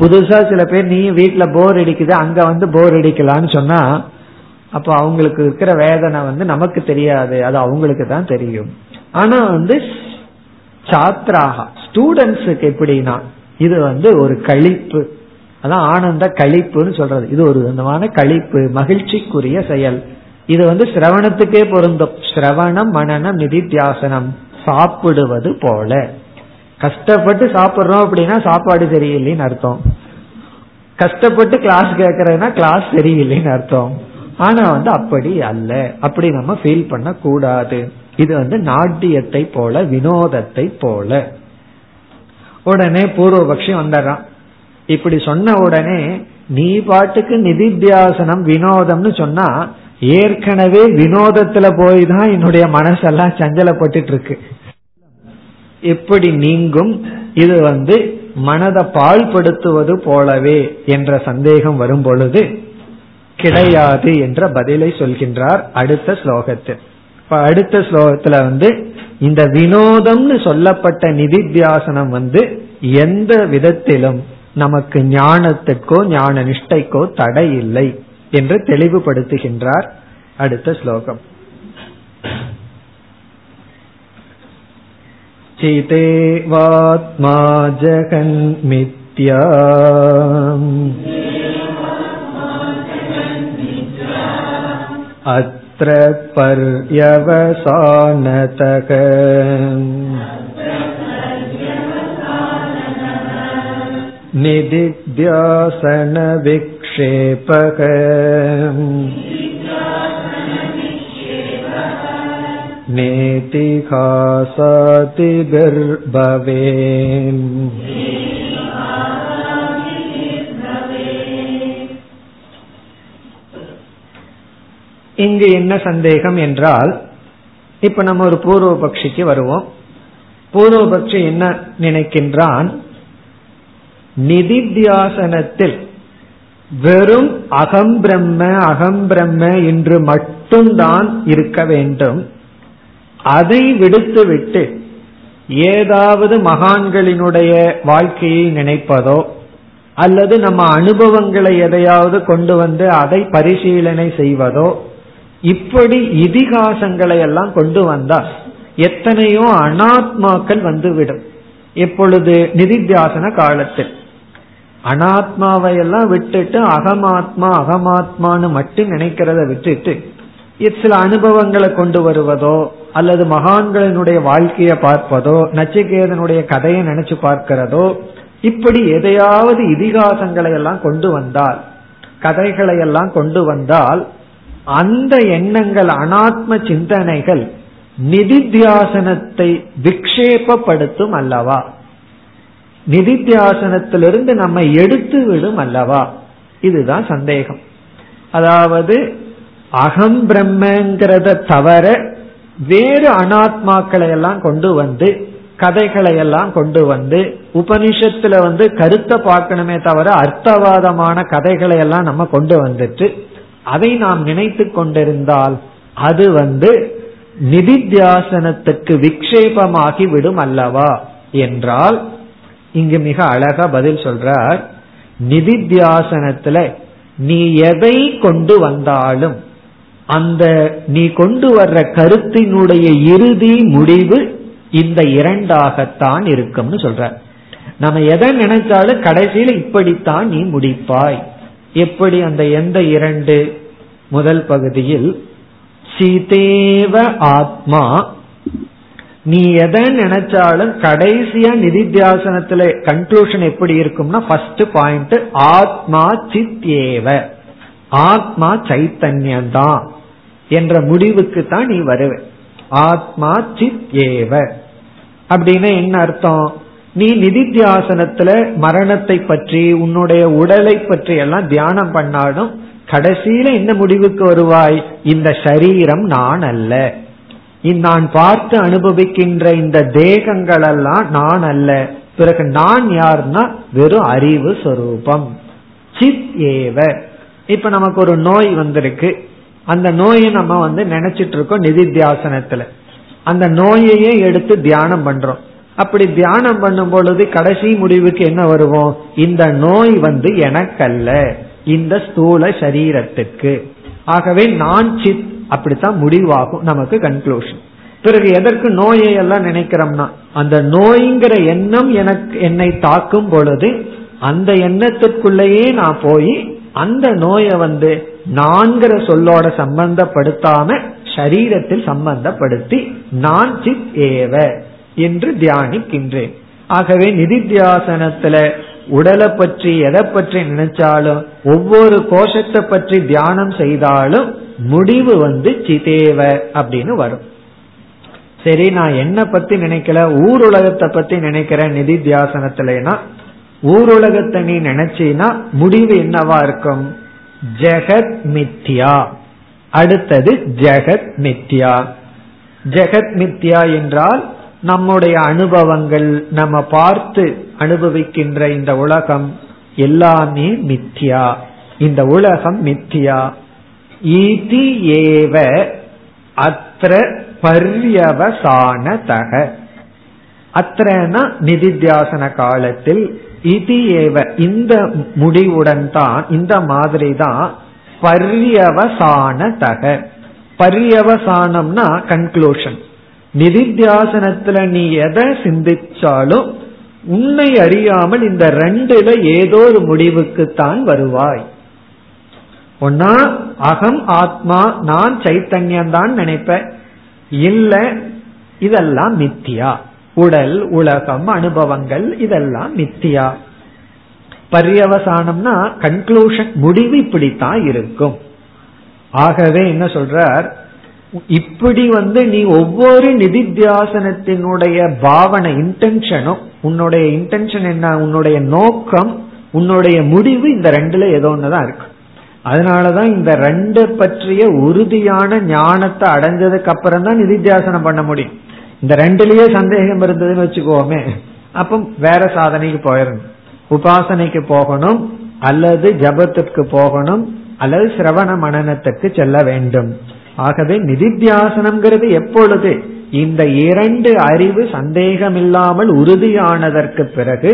புதுசா சில பேர் நீ வீட்டுல போர் அடிக்குது அங்க வந்து போர் அடிக்கலான்னு சொன்னா அப்ப அவங்களுக்கு இருக்கிற வேதனை வந்து நமக்கு தெரியாது. அது அவங்களுக்கு தான் தெரியும். ஆனா வந்து சாத்ராகா ஸ்டூடெண்ட்ஸுக்கு எப்படின்னா இது வந்து ஒரு கழிப்பு. அதான் ஆனந்த கழிப்புன்னு சொல்றது. இது ஒரு விதமான கழிப்பு மகிழ்ச்சிக்குரிய செயல். இது வந்து சிரவணத்துக்கே பொருந்தும். சிரவணம் மனநம் நிதித்தியாசனம். சாப்பிடுவது போல. கஷ்டப்பட்டு சாப்பிடுறோம் அப்படின்னா சாப்பாடு சரியில்லைன்னு அர்த்தம். கஷ்டப்பட்டு கிளாஸ் கேட்கறதுனா கிளாஸ் சரியில்லைன்னு அர்த்தம். ஆனா வந்து அப்படி அல்ல. அப்படி நம்ம ஃபீல் பண்ண கூடாது இது வந்து நாட்டியத்தை போல வினோதத்தை போல. உடனே பூர்வபக்ஷி வந்துடுறான். இப்படி சொன்ன உடனே நீ பாட்டுக்கு நிதித்தியாசனம் வினோதம்னு சொன்னா ஏற்கனவே வினோதத்துல போய் தான் என்னுடைய மனசெல்லாம் சஞ்சலப்பட்டு இருக்கு எப்படி நீங்கும்? இது வந்து மனதை பாழ்படுத்துவது போலவே என்ற சந்தேகம் வரும் பொழுது கிடையாது என்ற பதிலை சொல்கின்றார் அடுத்த ஸ்லோகத்தில். இப்ப அடுத்த ஸ்லோகத்துல வந்து இந்த வினோதம்னு சொல்லப்பட்ட நிதித்தியாசனம் வந்து எந்த விதத்திலும் நமக்கு ஞானத்துக்கோ ஞான நிஷ்டைக்கோ தடை இல்லை. என்று தெளிவுபடுத்துகின்றார் அடுத்த ஸ்லோகம் चितेवात्मा जगन्मिथ्या अत्र पर्यवसानतः निदिध्यासनविक्षेपक नेतिहासातिभिर्भवे இங்கு என்ன சந்தேகம் என்றால் இப்ப நம்ம ஒரு பூர்வ பக்ஷிக்கு வருவோம் பூர்வபக்ஷி என்ன நினைக்கின்றான் நிதித்தியாசனத்தில் வெறும் அகம் பிரம்ம அகம் பிரம்ம என்று மட்டும்தான் இருக்க வேண்டும். அதை விடுத்துவிட்டு ஏதாவது மகான்களினுடைய வாழ்க்கையை நினைப்பதோ அல்லது நம்ம அனுபவங்களை எதையாவது கொண்டு வந்து அதை பரிசீலனை செய்வதோ இப்படி இதிகாசங்களை எல்லாம் கொண்டு வந்தால் எத்தனையோ அனாத்மாக்கள் வந்துவிடும் எப்பொழுது நிதித்தியாசன காலத்தில் அனாத்மாவையெல்லாம் விட்டுட்டு அகமாத்மா அகமாத்மான்னு மட்டும் நினைக்கிறத விட்டுட்டு சில அனுபவங்களை கொண்டு வருவதோ அல்லது மகான்களினுடைய வாழ்க்கையை பார்ப்பதோ நச்சிகேதனுடைய கதையை நினைச்சு பார்க்கிறதோ இப்படி எதையாவது இதிகாசங்களை எல்லாம் கொண்டு வந்தால் கதைகளை எல்லாம் கொண்டு வந்தால் அந்த எண்ணங்கள் அனாத்ம சிந்தனைகள் நிதித்தியாசனத்தை விக்ஷேபப்படுத்தும் அல்லவா? நிதித்தியாசனத்திலிருந்து நம்ம எடுத்து விடும் அல்லவா? இதுதான் சந்தேகம். அதாவது அகம் பிரம்மங்கிறத தவிர வேறு அனாத்மாக்களை எல்லாம் கொண்டு வந்து கதைகளை எல்லாம் கொண்டு வந்து உபனிஷத்துல வந்து கருத்தை பார்க்கணுமே தவிர அர்த்தவாதமான கதைகளை எல்லாம் நம்ம கொண்டு வந்துட்டு அதை நாம் நினைத்து கொண்டிருந்தால் அது வந்து நிதித்தியாசனத்துக்கு விக்ஷேபமாகி விடும் அல்லவா? என்றால் இங்கு மிக அழகா பதில் சொல்றார் நிதித்தியாசனத்துல நீ எதை கொண்டு வந்தாலும் அந்த நீ கொண்டு வர்ற கருத்தினுடைய இறுதி முடிவு இந்த இரண்டாகத்தான் இருக்கும்னு சொல்ற நம்ம எதை நினைச்சாலும் கடைசியில இப்படித்தான் நீ முடிப்பாய். எப்படி அந்த எந்த இரண்டு முதல் பகுதியில் சிதேவ ஆத்மா நீ எதை நினைச்சாலும் கடைசியா நிதித்தியாசனத்துல கன்க்ளூஷன் எப்படி இருக்கும்னா ஃபர்ஸ்ட் பாயிண்ட் ஆத்மா சித் ஏவ. ஆத்மா சைத்தன்யம் தான் என்ற முடிவுக்கு தான் நீ வருவ. ஆத்மா சித் ஏவ. அப்படின்னு என்ன அர்த்தம்? நீ நிதித்தியாசனத்துல மரணத்தை பற்றி உன்னுடைய உடலை பற்றி எல்லாம் தியானம் பண்ணாலும் கடைசியில என்ன முடிவுக்கு வருவாய்? இந்த சரீரம் நான் அல்ல. நான் பார்த்து அனுபவிக்கின்ற இந்த தேகங்கள் எல்லாம் நான் அல்ல. பிறகு நான் யார்னா வெறும் அறிவு சொரூபம். சித் ஏவ. இப்ப நமக்கு ஒரு நோய் வந்திருக்கு. அந்த நோயை நம்ம வந்து நினைச்சிட்டு இருக்கோம் நிதித்தியாசனத்துல. அந்த நோயையே எடுத்து தியானம் பண்றோம். அப்படி தியானம் பண்ணும் பொழுது கடைசி முடிவுக்கு என்ன வருவோம்? இந்த நோய் வந்து எனக்கல்ல. இந்த ஸ்தூல சரீரத்துக்கு. ஆகவே நான் சித் அப்படித்தான் முடிவாகும். நமக்கு கன்க்ளூஷன் பிறகு எதற்கு நோயை எல்லாம் நினைக்கிறோம்னா அந்த நோய்ங்கிற எண்ணம் எனக்கு என்னை தாக்கும் பொழுது அந்த எண்ணத்திற்குள்ளேயே நான் போய் அந்த நோயை வந்து நான்கிற சொல்லோட சம்பந்தப்படுத்தாம சரீரத்தில் சம்பந்தப்படுத்தி நான் சித் ஏவ என்று தியானிக்கின்றேன். ஆகவே நிதித்தியாசனத்துல உடலை பற்றி எதை பற்றி நினைச்சாலும் ஒவ்வொரு கோஷத்தை பற்றி தியானம் செய்தாலும் முடிவு வந்து சிதேவ அப்படின்னு வரும். சரி நான் என்ன பத்தி நினைக்கல ஊர் உலகத்தை பத்தி நினைக்கிறேன் நிதித்தியாசனத்துலனா? ஊர் உலகத்தை நீ நினைச்சீனா முடிவு என்னவா இருக்கும்? ஜெகத் மித்யா. அடுத்தது ஜெகத் மித்யா. ஜெகத் மித்யா என்றால் நம்முடைய அனுபவங்கள் நம்ம பார்த்து அனுபவிக்கின்ற இந்த உலகம் எல்லாமே மித்யா. இந்த உலகம் மித்யா. ஈதி ஏவ அத்திர பர்யவசானதக அத்திரனா நிதித்தியாசன காலத்தில் இது ஏவ இந்த முடிவுடன் தான் இந்த மாதிரி தான் பர்யவசானதக பர்யவசானம்னா கன்க்ளூஷன் நிதித்தியாசனத்துல நீ எதை சிந்திச்சாலும் உன்னை அறியாமல் இந்த ரெண்டுல ஏதோ ஒரு முடிவுக்கு தான் வருவாய். ஒன்னா அகம் ஆத்மா நான் சைத்தன்யம் தான் நினைப்பேன். இல்ல இதெல்லாம் மித்தியா. உடல் உலகம் அனுபவங்கள் இதெல்லாம் மித்தியா. பரியவசானம்னா கன்க்ளூஷன் முடிவு இப்படித்தான் இருக்கும். ஆகவே என்ன சொல்றார்? இப்படி வந்து நீ ஒவ்வொரு நிதித்தியாசனத்தினுடைய பாவனை இன்டென்ஷனும் உன்னுடைய இன்டென்ஷன் என்ன உன்னுடைய நோக்கம் உன்னுடைய முடிவு இந்த ரெண்டுல ஏதோ ஒன்னுதான் இருக்கு. அதனாலதான் இந்த ரெண்டு பற்றிய உறுதியான ஞானத்தை அடைஞ்சதுக்கு அப்புறம் தான் நிதித்தியாசனம் பண்ண முடியும். இந்த ரெண்டுலயே சந்தேகம் இருந்ததுன்னு வச்சுக்கோமே. அப்ப வேற சாதனைக்கு போயிடணும். உபாசனைக்கு போகணும் அல்லது ஜபத்திற்கு போகணும் அல்லது சிரவண மனநத்துக்கு செல்ல வேண்டும். ஆகவே நிதித்தியாசனம்ங்கிறது எப்பொழுது இந்த இரண்டு அறிவு சந்தேகமில்லாமல் உறுதியானதற்கு பிறகு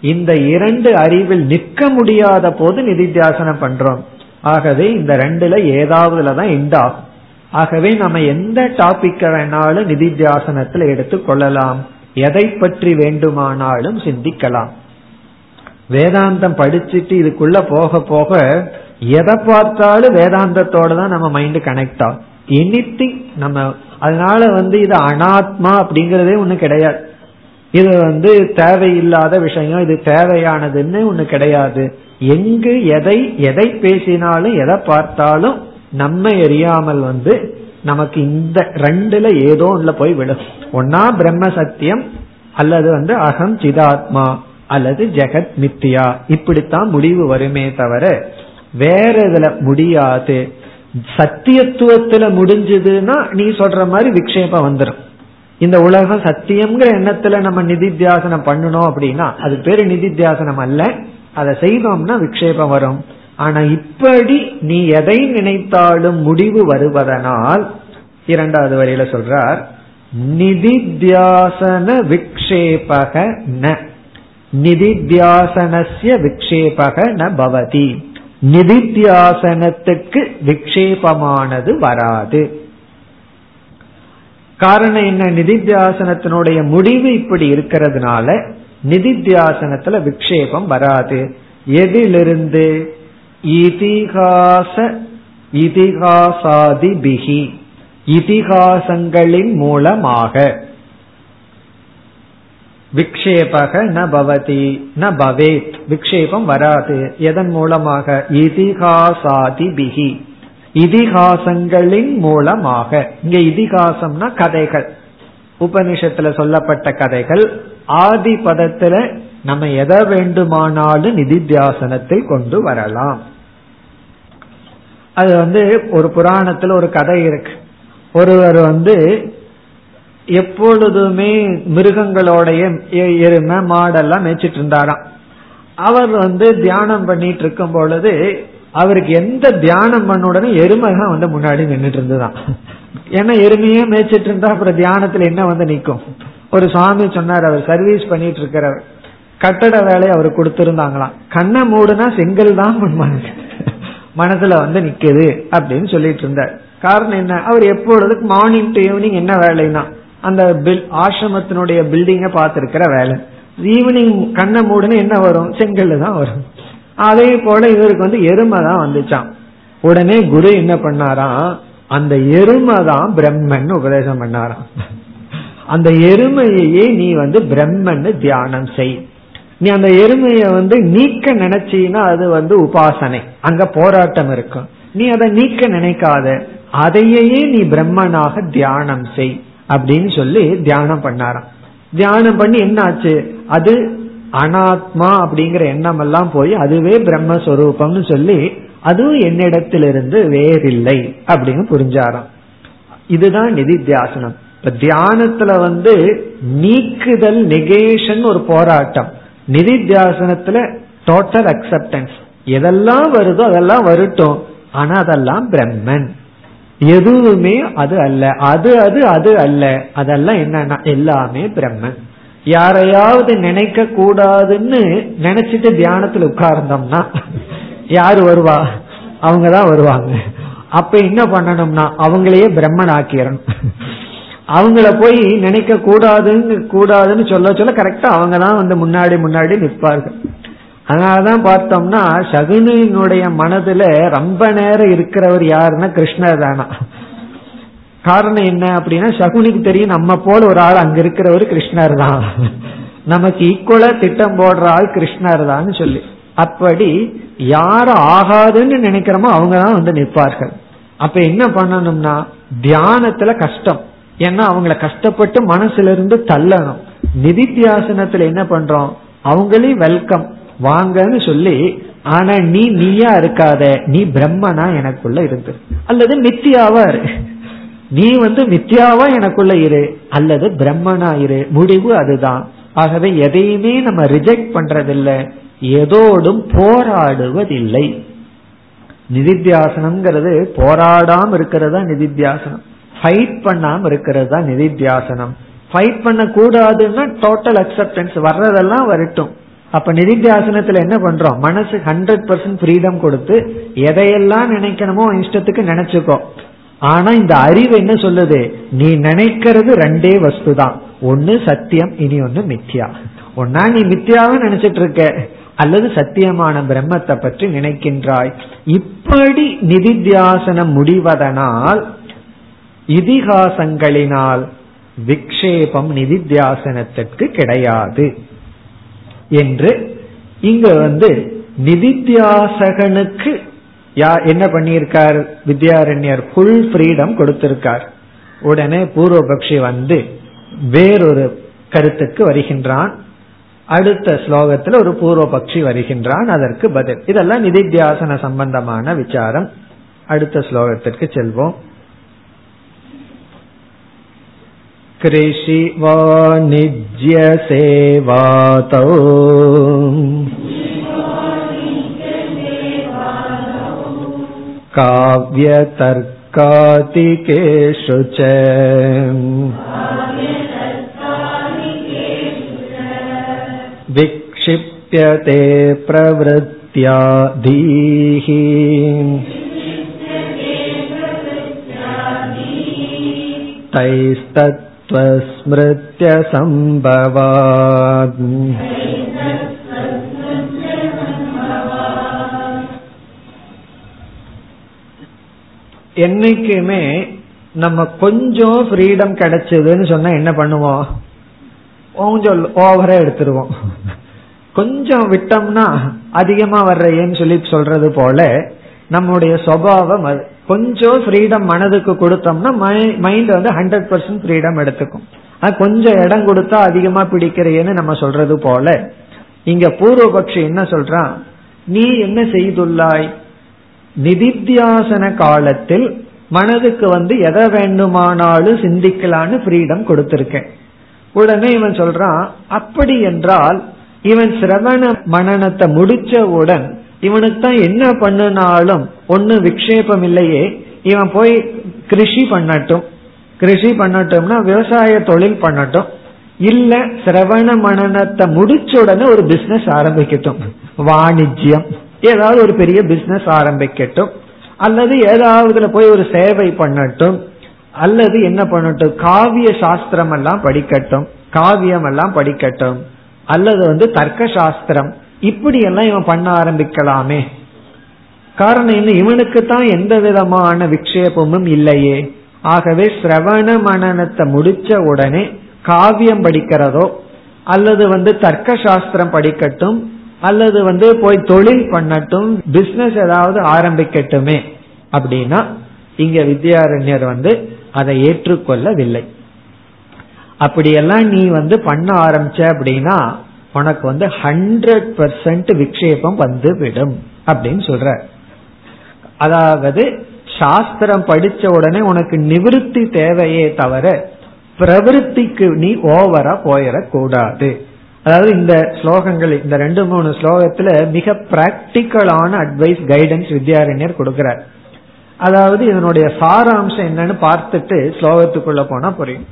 இந்த இரண்டு அறிவில் நிற்க முடியாத போது நிதித்தியாசனம் பண்றோம். ஆகவே இந்த ரெண்டுல ஏதாவதுல தான் எண்ட் ஆகும். ஆகவே நம்ம எந்த டாபிக் வேணாலும் நிதித்தியாசனத்துல எடுத்துக் கொள்ளலாம். எதை பற்றி வேண்டுமானாலும் சிந்திக்கலாம். வேதாந்தம் படிச்சுட்டு இதுக்குள்ள போக போக எதை பார்த்தாலும் வேதாந்தத்தோட தான் நம்ம மைண்ட் கனெக்ட் ஆகும். எனித்திங் நம்ம அதனால வந்து இது அனாத்மா அப்படிங்கறதே ஒண்ணு கிடையாது. இது வந்து தேவையில்லாத விஷயம் இது தேவையானதுன்னு ஒண்ணு கிடையாது. எங்கு எதை எதை பேசினாலும் எதை பார்த்தாலும் நம்ம எரியாமல் வந்து நமக்கு இந்த ரெண்டுல ஏதோ ஒண்ணுல போய் விடும் ஒன்னா பிரம்ம சத்தியம் அல்லது வந்து அகம் சிதாத்மா அல்லது ஜெகத் மித்தியா இப்படித்தான் முடிவு வருமே தவிர வேற இதுல முடியாது. சத்தியத்துவத்துல முடிஞ்சதுன்னா நீ சொல்ற மாதிரி விக்ஷேபம் வந்துடும் இந்த உலகம் சத்தியம்ங்கிற எண்ணத்துல நம்ம நிதித்தியாசனம் பண்ணணும் அப்படின்னா அது பேரு நிதித்தியாசனம் அல்ல. அதை செய்தோம்னா விக்ஷேபம் வரும். ஆனா இப்படி நீ எதை நினைத்தாலும் முடிவு வருவதனால் இரண்டாவது வரையில சொல்றார் நிதித்தியாசன விக்ஷேபக ந. நிதித்தியாசனசிய விக்ஷேபக ந பவதி. நிதித்தியாசனத்துக்கு விக்ஷேபமானது வராது. காரணம் என்ன? நிதித்தியாசனத்தினுடைய முடிவு இப்படி இருக்கிறதுனால நிதித்தியாசனத்துல விக்ஷேபம் வராது. எதிலிருந்து? இதிகாச இதிகாசாதி பிகி இதிகாசங்களின் மூலமாக. விக்ஷேபக ந பவதி ந பவேத். விக்ஷேபம் வராது. எதன் மூலமாக? இதிகாசாதி பிகி இதிகாசங்களின் மூலமாக. இங்க இதிகாசம்னா கதைகள். உபனிஷத்துல சொல்லப்பட்ட கதைகள். ஆதி பதத்துல நம்ம எதை வேண்டுமானாலும் நிதித்தியாசனத்தில் கொண்டு வரலாம். அது வந்து ஒரு புராணத்துல ஒரு கதை இருக்கு. ஒருவர் வந்து எப்பொழுதுமே மிருகங்களோடைய எருமை மாடெல்லாம் மேய்ச்சிட்டு இருந்தாராம். அவர் வந்து தியானம் பண்ணிட்டு இருக்கும் பொழுது அவருக்கு எந்த தியானம் பண்ண உடனே எருமை தான் வந்து முன்னாடி நின்றுட்டு இருந்துதான் ஏன்னா எருமையே மேய்ச்சிட்டு இருந்தா அப்புறம் தியானத்துல என்ன வந்து நிற்கும் ஒரு சுவாமி சொன்னார் அவர் சர்வீஸ் பண்ணிட்டு இருக்கிறவர் கட்டட வேலையை அவர் கொடுத்திருந்தாங்களாம். கண்ணை மூடுனா செங்கல் தான் மனசுல வந்து நிக்குது அப்படின்னு சொல்லிட்டு இருந்தார். காரணம் என்ன? அவர் எப்பொழுது மார்னிங் டு ஈவினிங் என்ன வேலைன்னா அந்த பில் ஆசிரமத்தினுடைய பில்டிங்க பார்த்திருக்கிற வேலை. ஈவினிங் கண்ணை மூடுன்னு என்ன வரும்? செங்கல் தான் வரும். அதே போல இவருக்கு வந்து எருமை தான் வந்துச்சான் உடனே குரு என்ன பண்ணாராம்? அந்த எருமை தான் பிரம்மன் உபதேசம் பண்ணாராம். அந்த எருமையே நீ வந்து பிரம்மன்னு தியானம் செய். நீ அந்த எருமைய வந்து நீக்க நினைச்சீன்னா அது வந்து உபாசனை. அங்க போராட்டம் இருக்கும். நீ அதை நீக்க நினைக்காத. அதையே நீ பிரம்மனாக தியானம் செய் அப்படின்னு சொல்லி தியானம் பண்ணாராம். தியானம் பண்ணி என்ன ஆச்சு அது அனாத்மா அப்படிங்கிற எண்ணம் எல்லாம் போய் அதுவே பிரம்மஸ்வரூபம்னு சொல்லி அதுவும் என்னிடத்திலிருந்து வேறில்லை அப்படின்னு புரிஞ்சாராம். இதுதான் நிதித்தியாசனம். இப்ப தியானத்துல வந்து நீக்குதல் நெகேஷன் ஒரு போராட்டம். நிதித்தியாசனத்துல டோட்டல் அக்செப்டன்ஸ் எதெல்லாம் வருதோ அதெல்லாம் வரட்டும். ஆனா அதெல்லாம் பிரம்மன். எதுவுமே அது அல்ல. அது அது அது அல்ல. அதெல்லாம் என்னன்னா எல்லாமே பிரம்மன். யாரையாவது நினைக்க கூடாதுன்னு நினைச்சிட்டு தியானத்துல உட்கார்ந்தோம்னா யாரு வருவா? அவங்கதான் வருவாங்க. அப்ப என்ன பண்ணணும்னா அவங்களையே பிரம்மன் ஆக்கிடணும் அவங்கள போய் நினைக்க கூடாதுன்னு கூடாதுன்னு சொல்ல சொல்ல கரெக்டா அவங்க தான் வந்து முன்னாடி முன்னாடி நிற்பார்கள். அதனாலதான் பார்த்தோம்னா சகுனியினுடைய மனதுல ரொம்ப நேரம் இருக்கிறவர் யாருன்னா கிருஷ்ணர் தானா? காரணம் என்ன அப்படின்னா சகுனிக்கு தெரியும் நம்ம போல ஒரு ஆள் அங்க இருக்கிறவர் கிருஷ்ணர் தான். நமக்கு ஈக்குவலா திட்டம் போடுற ஆள் கிருஷ்ணர் தான் சொல்லி. அப்படி யார ஆகாதுன்னு நினைக்கிறோமோ அவங்க தான் வந்து நிற்பார்கள். அப்ப என்ன பண்ணணும்னா தியானத்துல கஷ்டம். ஏன்னா அவங்கள கஷ்டப்பட்டு மனசுல இருந்து தள்ளணும். நிதித்தியாசனத்துல என்ன பண்றோம்? அவங்களையும் வெல்கம் வாங்கன்னு சொல்லி ஆனா நீ நீயா இருக்காத நீ பிரம்மனா எனக்குள்ள இருந்து. அல்லது மித்தியாவா இரு. நீ வந்து வித்யாவா எனக்குள்ள இரு அல்லது பிரம்மனா இரு முடிவு அதுதான். ஆகவே எதையுமே நம்ம ரிஜெக்ட் பண்றதில்லை எதோடும் போராடுவதில்லை. நிதித்தியாசனம்ங்கிறது போராடாம இருக்கிறது தான் நிதித்தியாசனம். ஃபைட் பண்ணாம இருக்கிறது தான் நிதித்தியாசனம். ஃபைட் பண்ண கூடாதுன்னா டோட்டல் அக்செப்டன்ஸ் வர்றதெல்லாம் வரட்டும். அப்ப நிதித்தியாசனத்துல என்ன பண்றோம்? மனசு ஹண்ட்ரட் பர்சன்ட் ஃப்ரீடம் கொடுத்து எதையெல்லாம் நினைக்கணுமோ இஷ்டத்துக்கு நினைச்சுக்கோ. ஆனா இந்த அறிவு என்ன சொல்லுது? நீ நினைக்கிறது ரெண்டே வஸ்து தான் ஒன்னு சத்தியம் இனி ஒன்னு மித்யா. ஒன்னா நீ மித்யாவும் நினைச்சிட்டு இருக்க. அல்லது சத்தியமான பிரம்மத்தை பற்றி நினைக்கின்றாய். இப்படி நிதித்தியாசனம் முடிவதனால் இதிகாசங்களினால் விக்ஷேபம் நிதித்தியாசனத்திற்கு கிடையாது. என்று இங்க வந்து நிதித்தியாசகனுக்கு யா என்ன பண்ணியிருக்கார் வித்யாரண்யர் ஃபுல் ஃப்ரீடம் கொடுத்திருக்கார் உடனே பூர்வபக்ஷி வந்து வேறொரு கருத்துக்கு வருகின்றான் அடுத்த ஸ்லோகத்தில் ஒரு பூர்வபக்ஷி வருகின்றான் அதற்கு பதில் இதெல்லாம் நிதித்தியாசன சம்பந்தமான விசாரம் அடுத்த ஸ்லோகத்திற்கு செல்வோம் कृषि वाणिज्यसेवातौ काव्यतर्कातिकेषु च विक्षिप्यते प्रवृत्त्यादीः तैस्तत्त्वस्मृत्य என்னைக்குமே நம்ம கொஞ்சம் ஃப்ரீடம் கிடைச்சதுன்னு சொன்னா என்ன பண்ணுவோம்? கொஞ்சம் ஓவரா எடுத்துருவோம். கொஞ்சம் விட்டோம்னா அதிகமா வர்றேன்னு சொல்லி சொல்றது போல நம்முடைய சுவாவம் கொஞ்சம் ஃப்ரீடம் மனதுக்கு கொடுத்தோம்னா மைண்ட் வந்து ஹண்ட்ரட் பர்சன்ட் ஃப்ரீடம் எடுத்துக்கும். கொஞ்சம் இடம் கொடுத்தா அதிகமா பிடிக்கிறேன்னு நம்ம சொல்றது போல. இங்க பூர்வபக்ஷி என்ன சொல்றான்? நீ என்ன செய்துள்ளாய்? நிதித்தியாசன காலத்தில் மனதுக்கு வந்து எதை வேண்டுமானாலும் சிந்திக்கலான்னு ஃப்ரீடம் கொடுத்திருக்கேன். உடனே இவன் சொல்றான் அப்படி என்றால் இவன் சிரவண மனநத்தை முடிச்சவுடன் இவனுக்கு தான் என்ன பண்ணினாலும் ஒன்னு விக்ஷேபம் இல்லையே இவன் போய் கிருஷி பண்ணட்டும். கிருஷி பண்ணட்டும்னா விவசாய தொழில் பண்ணட்டும். இல்ல சிரவண மனநத்தை முடிச்ச உடனே ஒரு பிசினஸ் ஆரம்பிக்கட்டும். வாணிஜ்யம். ஏதாவது ஒரு பெரிய பிசினஸ் ஆரம்பிக்கட்டும் அல்லது ஏதாவதுல போய் ஒரு சேவை பண்ணட்டும் அல்லது என்ன பண்ணட்டும் காவிய சாஸ்திரம் எல்லாம் படிக்கட்டும் காவியம் எல்லாம் படிக்கட்டும் அல்லது வந்து தர்க்க சாஸ்திரம் இப்படி எல்லாம் இவன் பண்ண ஆரம்பிக்கலாமே. காரணம் என்ன இவனுக்கு தான் எந்த விதமான விக்ஷேபமும் இல்லையே. ஆகவே சிரவண மனநத்தை முடிச்ச உடனே காவியம் படிக்கிறதோ அல்லது வந்து தர்க்க சாஸ்திரம் படிக்கட்டும் அல்லது வந்து போய் தொழில் பண்ணட்டும் பிசினஸ் ஏதாவது ஆரம்பிக்கட்டுமே அப்படின்னா இங்க வித்யாரண்யர் வந்து அதை ஏற்றுக்கொள்ளவில்லை. அப்படியெல்லாம் நீ வந்து பண்ண ஆரம்பிச்ச அப்படின்னா உனக்கு வந்து ஹண்ட்ரட் பர்சன்ட் விக்ஷேபம் வந்து விடும் அப்படின்னு சொல்ற. அதாவது சாஸ்திரம் படிச்ச உடனே உனக்கு நிவிருத்தி தேவையே தவிர பிரவருத்திக்கு நீ ஓவரா போயிடக்கூடாது. அதாவது இந்த ஸ்லோகங்கள் இந்த ரெண்டு மூணு ஸ்லோகத்துல மிக பிராக்டிக்கலான அட்வைஸ் கைடன்ஸ் வித்யாரண்யர் கொடுக்கிறார். அதாவது இதனுடைய சாராம்சம் என்னன்னு பார்த்துட்டு ஸ்லோகத்துக்குள்ள போனா புரியும்.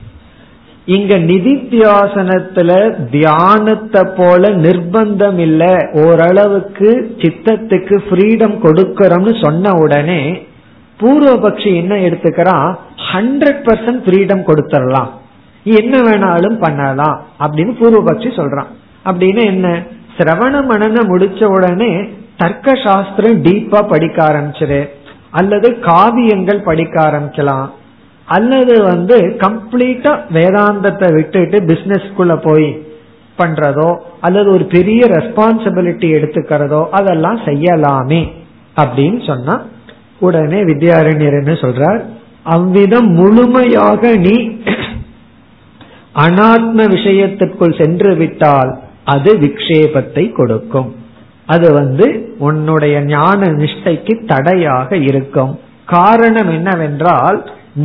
இங்க நிதித்தியாசனத்துல தியானத்தை போல நிர்பந்தம் இல்ல. ஓரளவுக்கு சித்தத்துக்கு ஃப்ரீடம் கொடுக்கறோம்னு சொன்ன உடனே பூர்வபக்ஷி என்ன எடுத்துக்கிறான் ஹண்ட்ரட் பர்சன்ட் ஃப்ரீடம் கொடுத்துடலாம். என்ன வேணாலும் பண்ணலாம் அப்படின்னு பூர்வபக்ஷி சொல்றான். அப்படின்னு என்ன? சிரவண மனன முடிச்ச உடனே தர்க்க சாஸ்திரம் டீப்பா படிக்க ஆரம்பிச்சிரு. அல்லது காவியங்கள் படிக்க ஆரம்பிக்கலாம். அல்லது வந்து கம்ப்ளீட்டா வேதாந்தத்தை விட்டுட்டு பிசினஸ்க்குள்ள போய் பண்றதோ அல்லது ஒரு பெரிய ரெஸ்பான்சிபிலிட்டி எடுத்துக்கிறதோ அதெல்லாம் செய்யலாமே அப்படின்னு சொன்னா உடனே வித்யாரண்யர் என்ன சொல்றார்? அவ்விதம் முழுமையாக நீ அனாத்ம விஷயத்திற்குள் சென்று விட்டால் அது விக்ஷேபத்தை கொடுக்கும். அது வந்து உன்னுடைய ஞான நிஷ்டைக்கு தடையாக இருக்கும். காரணம் என்னவென்றால்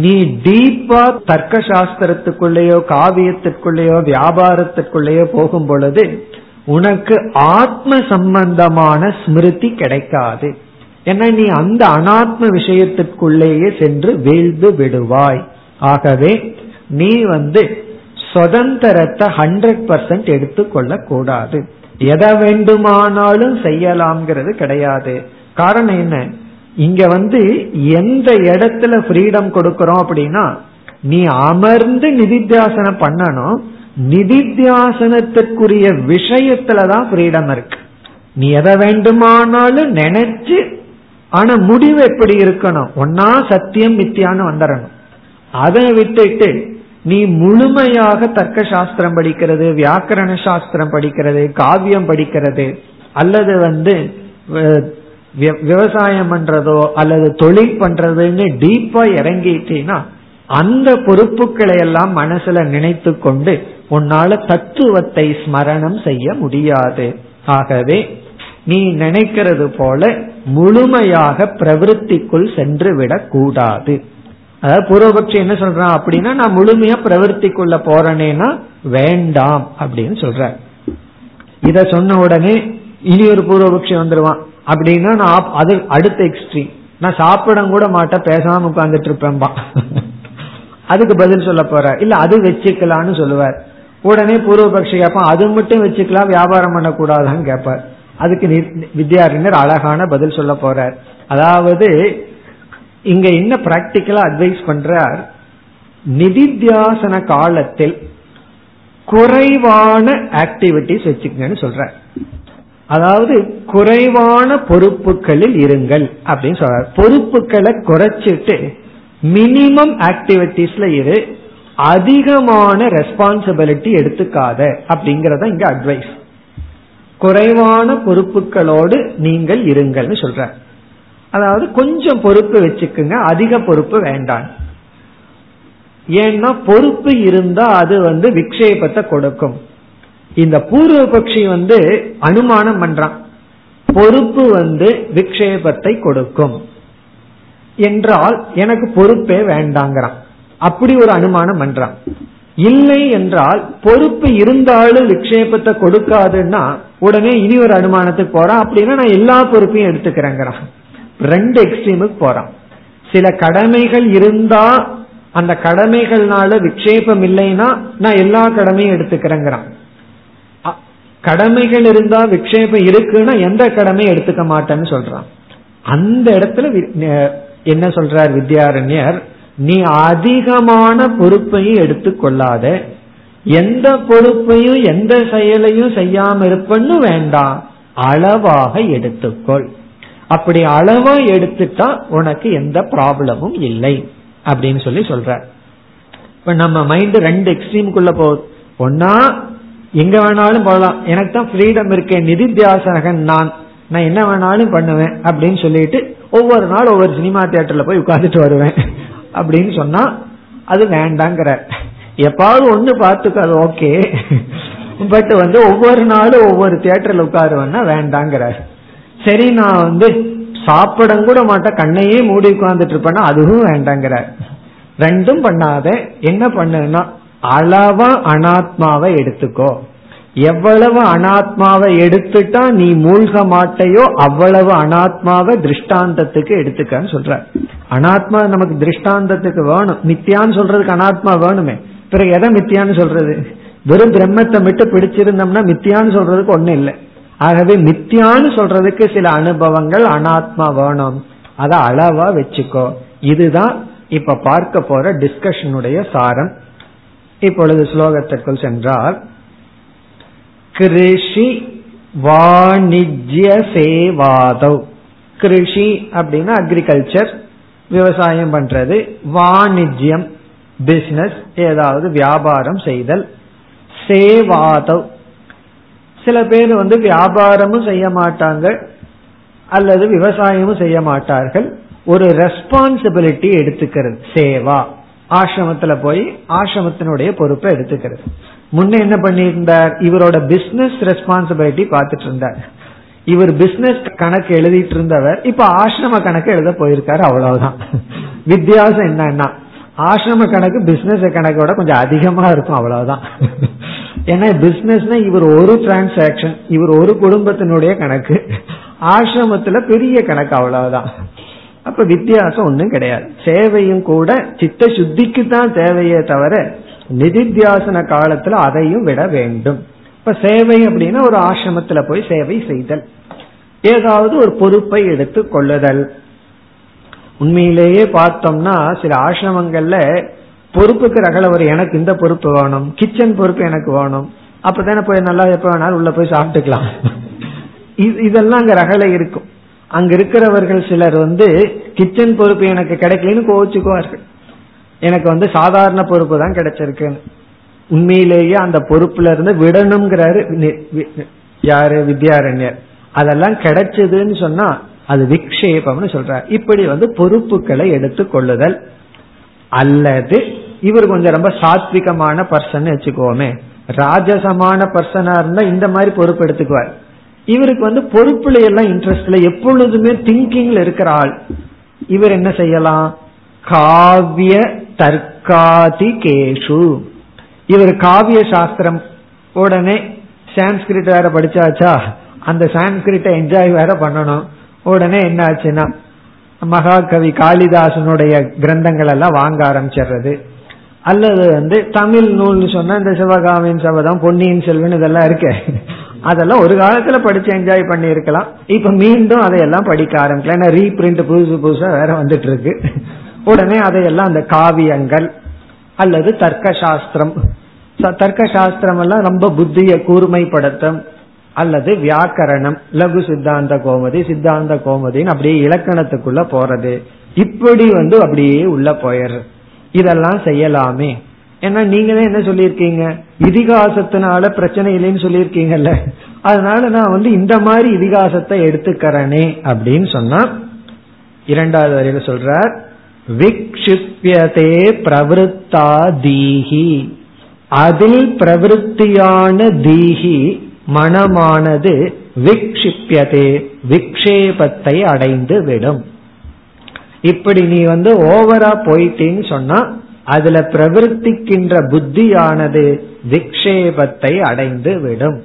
நீ டீப்பா தர்க்க சாஸ்திரத்துக்குள்ளேயோ காவியத்திற்குள்ளேயோ வியாபாரத்திற்குள்ளேயோ போகும் பொழுது உனக்கு ஆத்ம சம்பந்தமான ஸ்மிருதி கிடைக்காது. ஏன்னா நீ அந்த அனாத்ம விஷயத்திற்குள்ளேயே சென்று வீழ்ந்து விடுவாய். ஆகவே நீ வந்து சுதந்திரத்தை ஹண்ட்ரட் பர்சன்ட் எடுத்துக்கொள்ள கூடாது எதை வேண்டுமானாலும் செய்யலாம்ங்கிறது கிடையாது. காரணம் என்ன? இங்க வந்து எந்த இடத்துல ஃப்ரீடம் கொடுக்கறோம் அப்படின்னா நீ அமர்ந்து நிதித்தியாசனம் பண்ணணும். நிதித்தியாசனத்திற்குரிய விஷயத்துலதான் ஃப்ரீடம் இருக்கு. நீ எதை வேண்டுமானாலும் நினைச்சு ஆனா முடிவு எப்படி இருக்கணும்? ஒன்னா சத்தியம் மித்தியான்னு வந்துடணும் அதை விட்டுட்டு நீ முழுமையாக தர்க்க சாஸ்திரம் படிக்கிறது வியாக்கரண சாஸ்திரம் படிக்கிறது காவியம் படிக்கிறது அல்லது வந்து விவசாயம் பண்றதோ அல்லது தொழில் பண்றதுன்னு டீப்பா இறங்கிட்டீங்கன்னா அந்த பொறுப்புகளை எல்லாம் மனசுல நினைத்து கொண்டு உன்னால தத்துவத்தை ஸ்மரணம் செய்ய முடியாது. ஆகவே நீ நினைக்கிறது போல முழுமையாக பிரவருத்திக்குள் சென்று விடக் கூடாது அதாவது பூர்வபட்சி என்ன சொல்றான் அப்படின்னா நான் முழுமையா பிரவருத்திக்குள்ள போறேனேனா வேண்டாம் அப்படின்னு சொல்ற. இத சொன்ன உடனே இனி ஒரு பூர்வபட்சி வந்துருவான். அப்படின்னா நான் அது அடுத்த எக்ஸ்ட்ரீம் நான் சாப்பிட கூட மாட்டேன் பேசாம உட்கார்ந்துட்டு இருப்பேன்பா. அதுக்கு பதில் சொல்ல போற. இல்ல அது வச்சுக்கலாம்னு சொல்லுவார். உடனே பூர்வபக்ஷி கேட்பான் அது மட்டும் வச்சுக்கலாம் வியாபாரம் பண்ணக்கூடாதான்னு கேட்பார். அதுக்கு வித்யாரிணர் அழகான பதில் சொல்ல போறார். அதாவது இங்க என்ன பிராக்டிக்கலா அட்வைஸ் பண்றார்? நிதித்தியாசன காலத்தில் குறைவான ஆக்டிவிட்டிஸ் வச்சுக்கங்கன்னு சொல்ற அதாவது குறைவான பொறுப்புகளில் இருங்கள் அப்படின்னு சொல்றார். பொறுப்புகளை குறைச்சிட்டு மினிமம் ஆக்டிவிட்டிஸ்ல இரு. அதிகமான ரெஸ்பான்சிபிலிட்டி எடுத்துக்காத அப்படிங்கறத இங்க அட்வைஸ் குறைவான பொறுப்புகளோடு நீங்கள் இருங்கள்னு சொல்ற அதாவது கொஞ்சம் பொறுப்பு வச்சுக்குங்க அதிக பொறுப்பு வேண்டாம். ஏன்னா பொறுப்பு இருந்தா அது வந்து விக்ஷேபத்தை கொடுக்கும். இந்த பூர்வபக்ஷி வந்து அனுமானம் பண்றான். பொறுப்பு வந்து விக்ஷேபத்தை கொடுக்கும். என்றால் எனக்கு பொறுப்பே வேண்டாங்கிறான். அப்படி ஒரு அனுமானம் பண்றான். இல்லை என்றால் பொறுப்பு இருந்தாலும் விக்ஷேபத்தை கொடுக்காதுன்னா உடனே இனி ஒரு அனுமானத்துக்கு போறான். அப்படின்னா நான் எல்லா பொறுப்பையும் எடுத்துக்கிறேங்கிறான். ரெண்டு எக்ஸ்ட்ரீமுக்கு போறான் சில கடமைகள் இருந்தா அந்த கடமைகள்னால விக்ஷேபம் இல்லைன்னா நான் எல்லா கடமையும் எடுத்துக்கிறேங்கிறான். கடமைகள் இருந்தா விக்ஷேபம் இருக்குன்னா எந்த கடமையும் எடுத்துக்க மாட்டேன்னு சொல்றான். அந்த இடத்துல என்ன சொல்றார் வித்யாரண்யர்? நீ அதிகமான பொறுப்பையும் எடுத்துக்கொள்ளாத எந்த பொறுப்பையும் எந்த செயலையும் செய்யாம இருப்பன்னு வேண்டாம். அளவாக எடுத்துக்கொள். அப்படி அளவா எடுத்துட்டா உனக்கு எந்த ப்ராப்ளமும் இல்லை. அப்படின்னு சொல்லி சொல்ற இப்ப நம்ம மைண்ட் ரெண்டு எக்ஸ்ட்ரீமுக்குள்ள போகுது. ஒன்னா எங்க வேணாலும் போகலாம். எனக்கு தான் ஃப்ரீடம் இருக்கேன் நிதித்தியாசகன் நான். நான் என்ன வேணாலும் பண்ணுவேன் அப்படின்னு சொல்லிட்டு ஒவ்வொரு நாள் ஒவ்வொரு சினிமா தியேட்டர்ல போய் உட்காந்துட்டு வருவேன். அப்படின்னு சொன்னா அது வேண்டாங்கிற எப்பாவது ஒண்ணு பார்த்துக்க அது ஓகே பட் வந்து ஒவ்வொரு நாளும் ஒவ்வொரு தியேட்டர்ல உட்காருவேன்னா வேண்டாங்கிற சரி நான் வந்து சாப்பிட கூட மாட்டேன். கண்ணையே மூடி உட்கார்ந்துட்டு இருப்பேன்னா அதுவும் வேண்டாங்கிற ரெண்டும் பண்ணாத. என்ன பண்ணுன்னா அளவா அனாத்மாவை எடுத்துக்கோ. எவ்வளவு அனாத்மாவை எடுத்துட்டா நீ மூழ்க மாட்டையோ அவ்வளவு அனாத்மாவை திருஷ்டாந்தத்துக்கு எடுத்துக்கன்னு சொல்ற அனாத்மா நமக்கு திருஷ்டாந்தத்துக்கு வேணும். மித்தியான்னு சொல்றதுக்கு அனாத்மா வேணுமே. பிறகு எதை மித்தியான்னு சொல்றது? வெறும் பிரம்மத்தை மட்டும் பிடிச்சிருந்தோம்னா மித்தியான்னு சொல்றதுக்கு ஒண்ணு இல்லை. ஆகவே மித்தியான்னு சொல்றதுக்கு சில அனுபவங்கள் அனாத்மா வேணும். அதை அளவா வச்சுக்கோ. இதுதான் இப்ப பார்க்க போற டிஸ்கஷனுடைய சாரம். இப்பொழுது ஸ்லோகத்திற்குள் சென்றால் கிருஷி வாணிஜ்ய சேவாதவ் கிருஷி அப்படின்னா அக்ரிகல்ச்சர் விவசாயம் பண்றது. வாணிஜ்யம் பிசினஸ் ஏதாவது வியாபாரம் செய்தல். சேவாதவ் சில பேர் வந்து வியாபாரமும் செய்ய மாட்டாங்க அல்லது விவசாயமும் செய்ய மாட்டார்கள். ஒரு ரெஸ்பான்சிபிலிட்டி எடுத்துக்கிறது. சேவா. ஆசிரமத்துல போய் ஆசிரமத்தினுடைய பொறுப்பை எடுத்துக்கிறது. முன்ன என்ன பண்ணியிருந்தார்? இவரோட பிசினஸ் ரெஸ்பான்சிபிலிட்டி பார்த்துட்டு இருந்தார் இவர் பிசினஸ் கணக்கு எழுதிட்டு இருந்தவர் இப்ப ஆசிரம கணக்கு எழுத போயிருக்காரு. அவ்வளவுதான். வித்தியாசம் என்னன்னா ஆசிரம கணக்கு பிசினஸ் கணக்கோட கொஞ்சம் அதிகமா இருக்கும் அவ்வளவுதான். ஏன்னா பிசினஸ்னா இவர் ஒரு டிரான்சாக்சன் இவர் ஒரு குடும்பத்தினுடைய கணக்கு. ஆசிரமத்துல பெரிய கணக்கு அவ்வளவுதான். அப்ப வித்தியாசம் ஒன்றும் கிடையாது. சேவையும் கூட சித்த சுத்திக்கு தான் தேவையே தவிர நிதித்தியாசன காலத்துல அதையும் விட வேண்டும். இப்ப சேவை அப்படின்னா ஒரு ஆசிரமத்துல போய் சேவை செய்தல். ஏதாவது ஒரு பொறுப்பை எடுத்து கொள்ளுதல். உண்மையிலேயே பார்த்தோம்னா சில ஆசிரமங்கள்ல பொறுப்புக்கு ரகல வரும் எனக்கு இந்த பொறுப்பு வேணும் கிச்சன் பொறுப்பு எனக்கு வேணும் அப்பதானே போய் நல்லா எப்ப வேணாலும் உள்ள போய் சாப்பிட்டுக்கலாம். இதெல்லாம் அங்க ரகலை இருக்கும். அங்க இருக்கிறவர்கள் சிலர் வந்து கிச்சன் பொறுப்பு எனக்கு கிடைக்கலன்னு கோவிச்சுக்குவார்கள். எனக்கு வந்து சாதாரண பொறுப்பு தான் கிடைச்சிருக்குன்னு. உண்மையிலேயே அந்த பொறுப்புல இருந்து விடணுங்கிறாரு யாரு? வித்யாரண்யர். அதெல்லாம் கிடைச்சதுன்னு சொன்னா அது விக்ஷேபம்னு சொல்றார் இப்படி வந்து பொறுப்புகளை எடுத்து கொள்ளுதல் அல்லது இவர் கொஞ்சம் ரொம்ப சாத்விகமான பர்சன் வச்சுக்கோமே. ராஜசமான பர்சனா இருந்தா இந்த மாதிரி பொறுப்பு எடுத்துக்குவார். இவருக்கு வந்து பொறுப்புல எல்லாம் இன்ட்ரெஸ்ட்ல எப்பொழுதுமே திங்கிங்ல இருக்கிற ஆள். இவர் என்ன செய்யலாம்? காவிய தற்காதி கேஷு. இவர் காவிய சாஸ்திரம் உடனே சான்ஸ்கிரிட் வேற படிச்சாச்சா? அந்த சான்ஸ்கிரிட்டை என்ஜாய் வேற பண்ணணும். உடனே என்ன ஆச்சுன்னா மகாகவி காளிதாசனுடைய கிரந்தங்கள் எல்லாம் வாங்க ஆரம்பிச்சிடுறது. அல்லது வந்து தமிழ் நூல்னு சொன்னா இந்த சிவகாமியின் சபதம் பொன்னியின் செல்வன் இதெல்லாம் இருக்கு. அதெல்லாம் ஒரு காலத்துல படிச்சு என்ஜாய் பண்ணி இருக்கலாம் இப்ப மீண்டும் அதையெல்லாம் படிக்க ஆரம்பிக்கலாம் ஏன்னா ரீபிரிண்ட் புதுசு புதுசா வேற வந்துட்டு இருக்கு உடனே அதையெல்லாம் அந்த காவியங்கள் அல்லது தர்க்க சாஸ்திரம் தர்க்க சாஸ்திரம் எல்லாம் ரொம்ப புத்திய கூர்மைப்படுத்தும். அல்லது வியாக்கரணம் லகு சித்தாந்த கோமதி சித்தாந்த கோமதின்னு அப்படியே இலக்கணத்துக்குள்ள போறது. இப்படி வந்து அப்படியே உள்ள போயிடுறது இதெல்லாம் செய்யலாமே. ஏன்னா நீங்க தான் என்ன சொல்லியிருக்கீங்க? இதிகாசத்தினால பிரச்சனை இல்லைன்னு சொல்லியிருக்கீங்கல்ல. அதனால நான் வந்து இந்த மாதிரி இதிகாசத்தை எடுத்துக்கிறேனே அப்படின்னு சொன்னா இரண்டாவது வரையில சொல்றார் விக்ஷிப்பியதே பிரவருத்தா தீஹி. அதில் பிரவருத்தியான தீஹி மனமானது விக்ஷிப்பியதே விக்ஷேபத்தை அடைந்து விடும் இப்படி நீ வந்து ஓவரா போயிட்டேன்னு சொன்னா அதுல பிரவர்த்திக்கின்ற புத்தியானது விக்ஷேபத்தை அடைந்து விடும்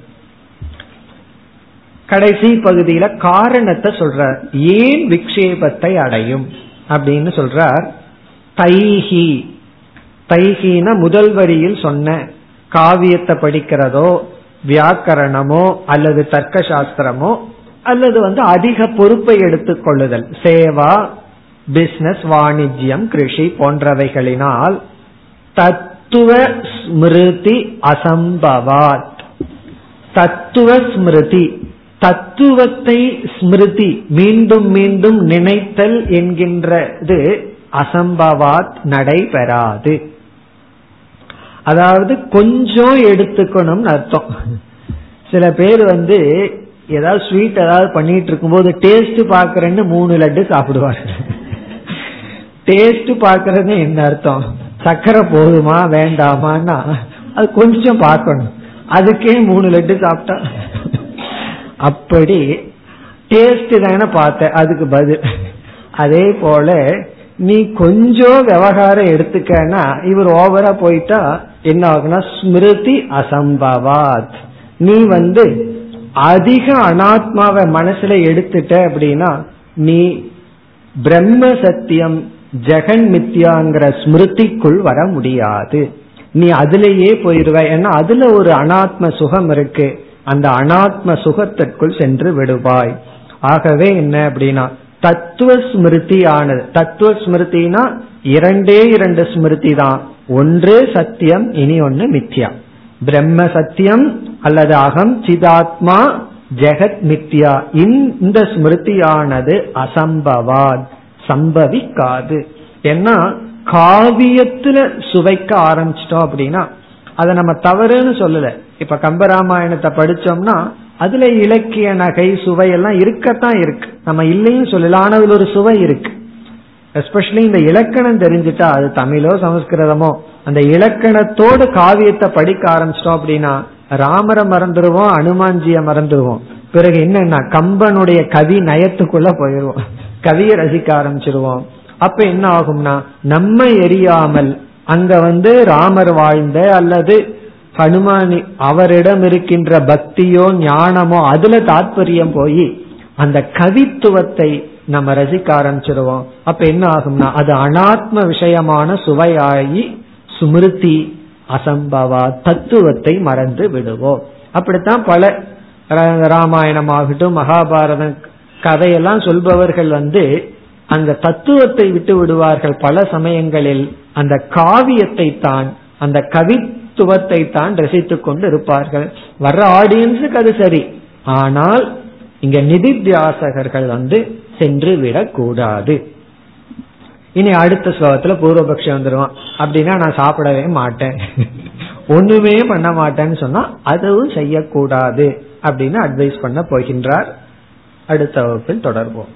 கடைசி பகுதியில காரணத்தை சொல்றார். ஏன் விக்ஷேபத்தை அடையும்? அப்படின்னு சொல்றார். தைஹி. தைஹின முதல் வரியில் சொன்ன காவியத்தை படிக்கிறதோ வியாக்கரணமோ அல்லது தர்க்க சாஸ்திரமோ அல்லது வந்து அதிக பொறுப்பை எடுத்துக் கொள்ளுதல் சேவா பிசினஸ் வாணிஜ்யம் கிருஷி போன்றவைகளினால் தத்துவ ஸ்மிருதி அசம்பவாத். தத்துவ ஸ்மிருதி தத்துவத்தை ஸ்மிருதி மீண்டும் மீண்டும் நினைத்தல் என்கின்றது அசம்பவாத் நடைபெறாது. அதாவது கொஞ்சம் எடுத்துக்கணும்னு அர்த்தம். சில பேர் வந்து ஏதாவது ஸ்வீட் ஏதாவது பண்ணிட்டு இருக்கும்போது டேஸ்ட் பாக்குறேன்னு மூணு லட்டு சாப்பிடுவார்கள் டேஸ்ட் பாக்குறது என்ன அர்த்தம்? சக்கரை போதுமா வேண்டாமான்னா? அது கொஞ்சம் பார்க்கணும். அதுக்கே மூணு லட்டு சாப்பிட்டா. அப்படி டேஸ்ட் தானே பார்த்த அதுக்கு பதில். அதே போல நீ கொஞ்சம் விவகாரம் எடுத்துக்கன்னா இவர் ஓவரா போயிட்டா என்ன ஆகுனா ஸ்மிருதி அசம்பவாத். நீ வந்து அதிக அனாத்மாவை மனசுல எடுத்துட்ட அப்படின்னா நீ பிரம்ம சத்தியம் ஜெகன் மித்யாங்கிற ஸ்மிருதிக்குள் வர முடியாது. நீ அதிலேயே போயிருவ. ஏன்னா அதுல ஒரு அனாத்ம சுகம் இருக்கு. அந்த அனாத்ம சுகத்திற்குள் சென்று விடுவாய். ஆகவே என்ன அப்படின்னா தத்துவ ஸ்மிருதி ஆனது தத்துவ ஸ்மிருதினா இரண்டே இரண்டு ஸ்மிருதி தான் ஒன்று சத்தியம் இனி ஒன்னு மித்யா. பிரம்ம சத்தியம் அல்லது அகம் சிதாத்மா ஜெகத் மித்யா. இந்த ஸ்மிருதியானது அசம்பவாத் சம்பவிக்காது. ஏன்னா காவியத்துல சுவைக்க ஆரம்பிச்சிட்டோம் அப்படின்னா அதை நம்ம தவறுன்னு சொல்லல. இப்ப கம்பராமாயணத்தை படிச்சோம்னா அதுல இலக்கிய நகை சுவை எல்லாம் இருக்கத்தான் இருக்கு. நம்ம இல்லையும் சொல்லல ஆனா அதுல ஒரு சுவை இருக்கு. எஸ்பெஷலி இந்த இலக்கணம் தெரிஞ்சுட்டா அது தமிழோ சமஸ்கிருதமோ அந்த இலக்கணத்தோடு காவியத்தை படிக்க ஆரம்பிச்சிட்டோம் அப்படின்னா ராமரை மறந்துடுவோம் அனுமான்ஜிய மறந்துடுவோம் பிறகு என்னன்னா கம்பனுடைய கவி நயத்துக்குள்ள போயிடுவோம். கவியை ரசிக்க ஆரம்பிச்சிருவோம். அப்ப என்ன ஆகும்னா நம்ம எரியாமல் அங்க வந்து ராமர் வாழ்ந்த அல்லது ஹனுமானி அவரிடம் இருக்கின்ற பக்தியோ ஞானமோ அதுல தாற்பயம் போய் அந்த கவித்துவத்தை நம்ம ரசிக்க ஆரம்பிச்சிருவோம். அப்ப என்ன ஆகும்னா அது அனாத்ம விஷயமான சுவையாகி சுமிருதி அசம்பவா தத்துவத்தை மறந்து விடுவோம். அப்படித்தான் பல ராமாயணம் ஆகட்டும் மகாபாரதம் கதையெல்லாம் சொல்பவர்கள் வந்து அந்த தத்துவத்தை விட்டு விடுவார்கள். பல சமயங்களில் அந்த காவியத்தை தான் அந்த கவித்துவத்தை தான் ரசித்துக் கொண்டு இருப்பார்கள் வர்ற ஆடியன்ஸுக்கு அது சரி. ஆனால் இங்க நிதித்தியாசகர்கள் வந்து சென்று விடக்கூடாது. இனி அடுத்த ஸ்லோகத்துல பூர்வபக்ஷம் வந்துருவான். அப்படின்னா நான் சாப்பிடவே மாட்டேன். ஒண்ணுமே பண்ண மாட்டேன்னு சொன்னா அதுவும் செய்யக்கூடாது. அப்படின்னு அட்வைஸ் பண்ண போகின்றார். அடுத்த வகுப்பில் தொடர்போம்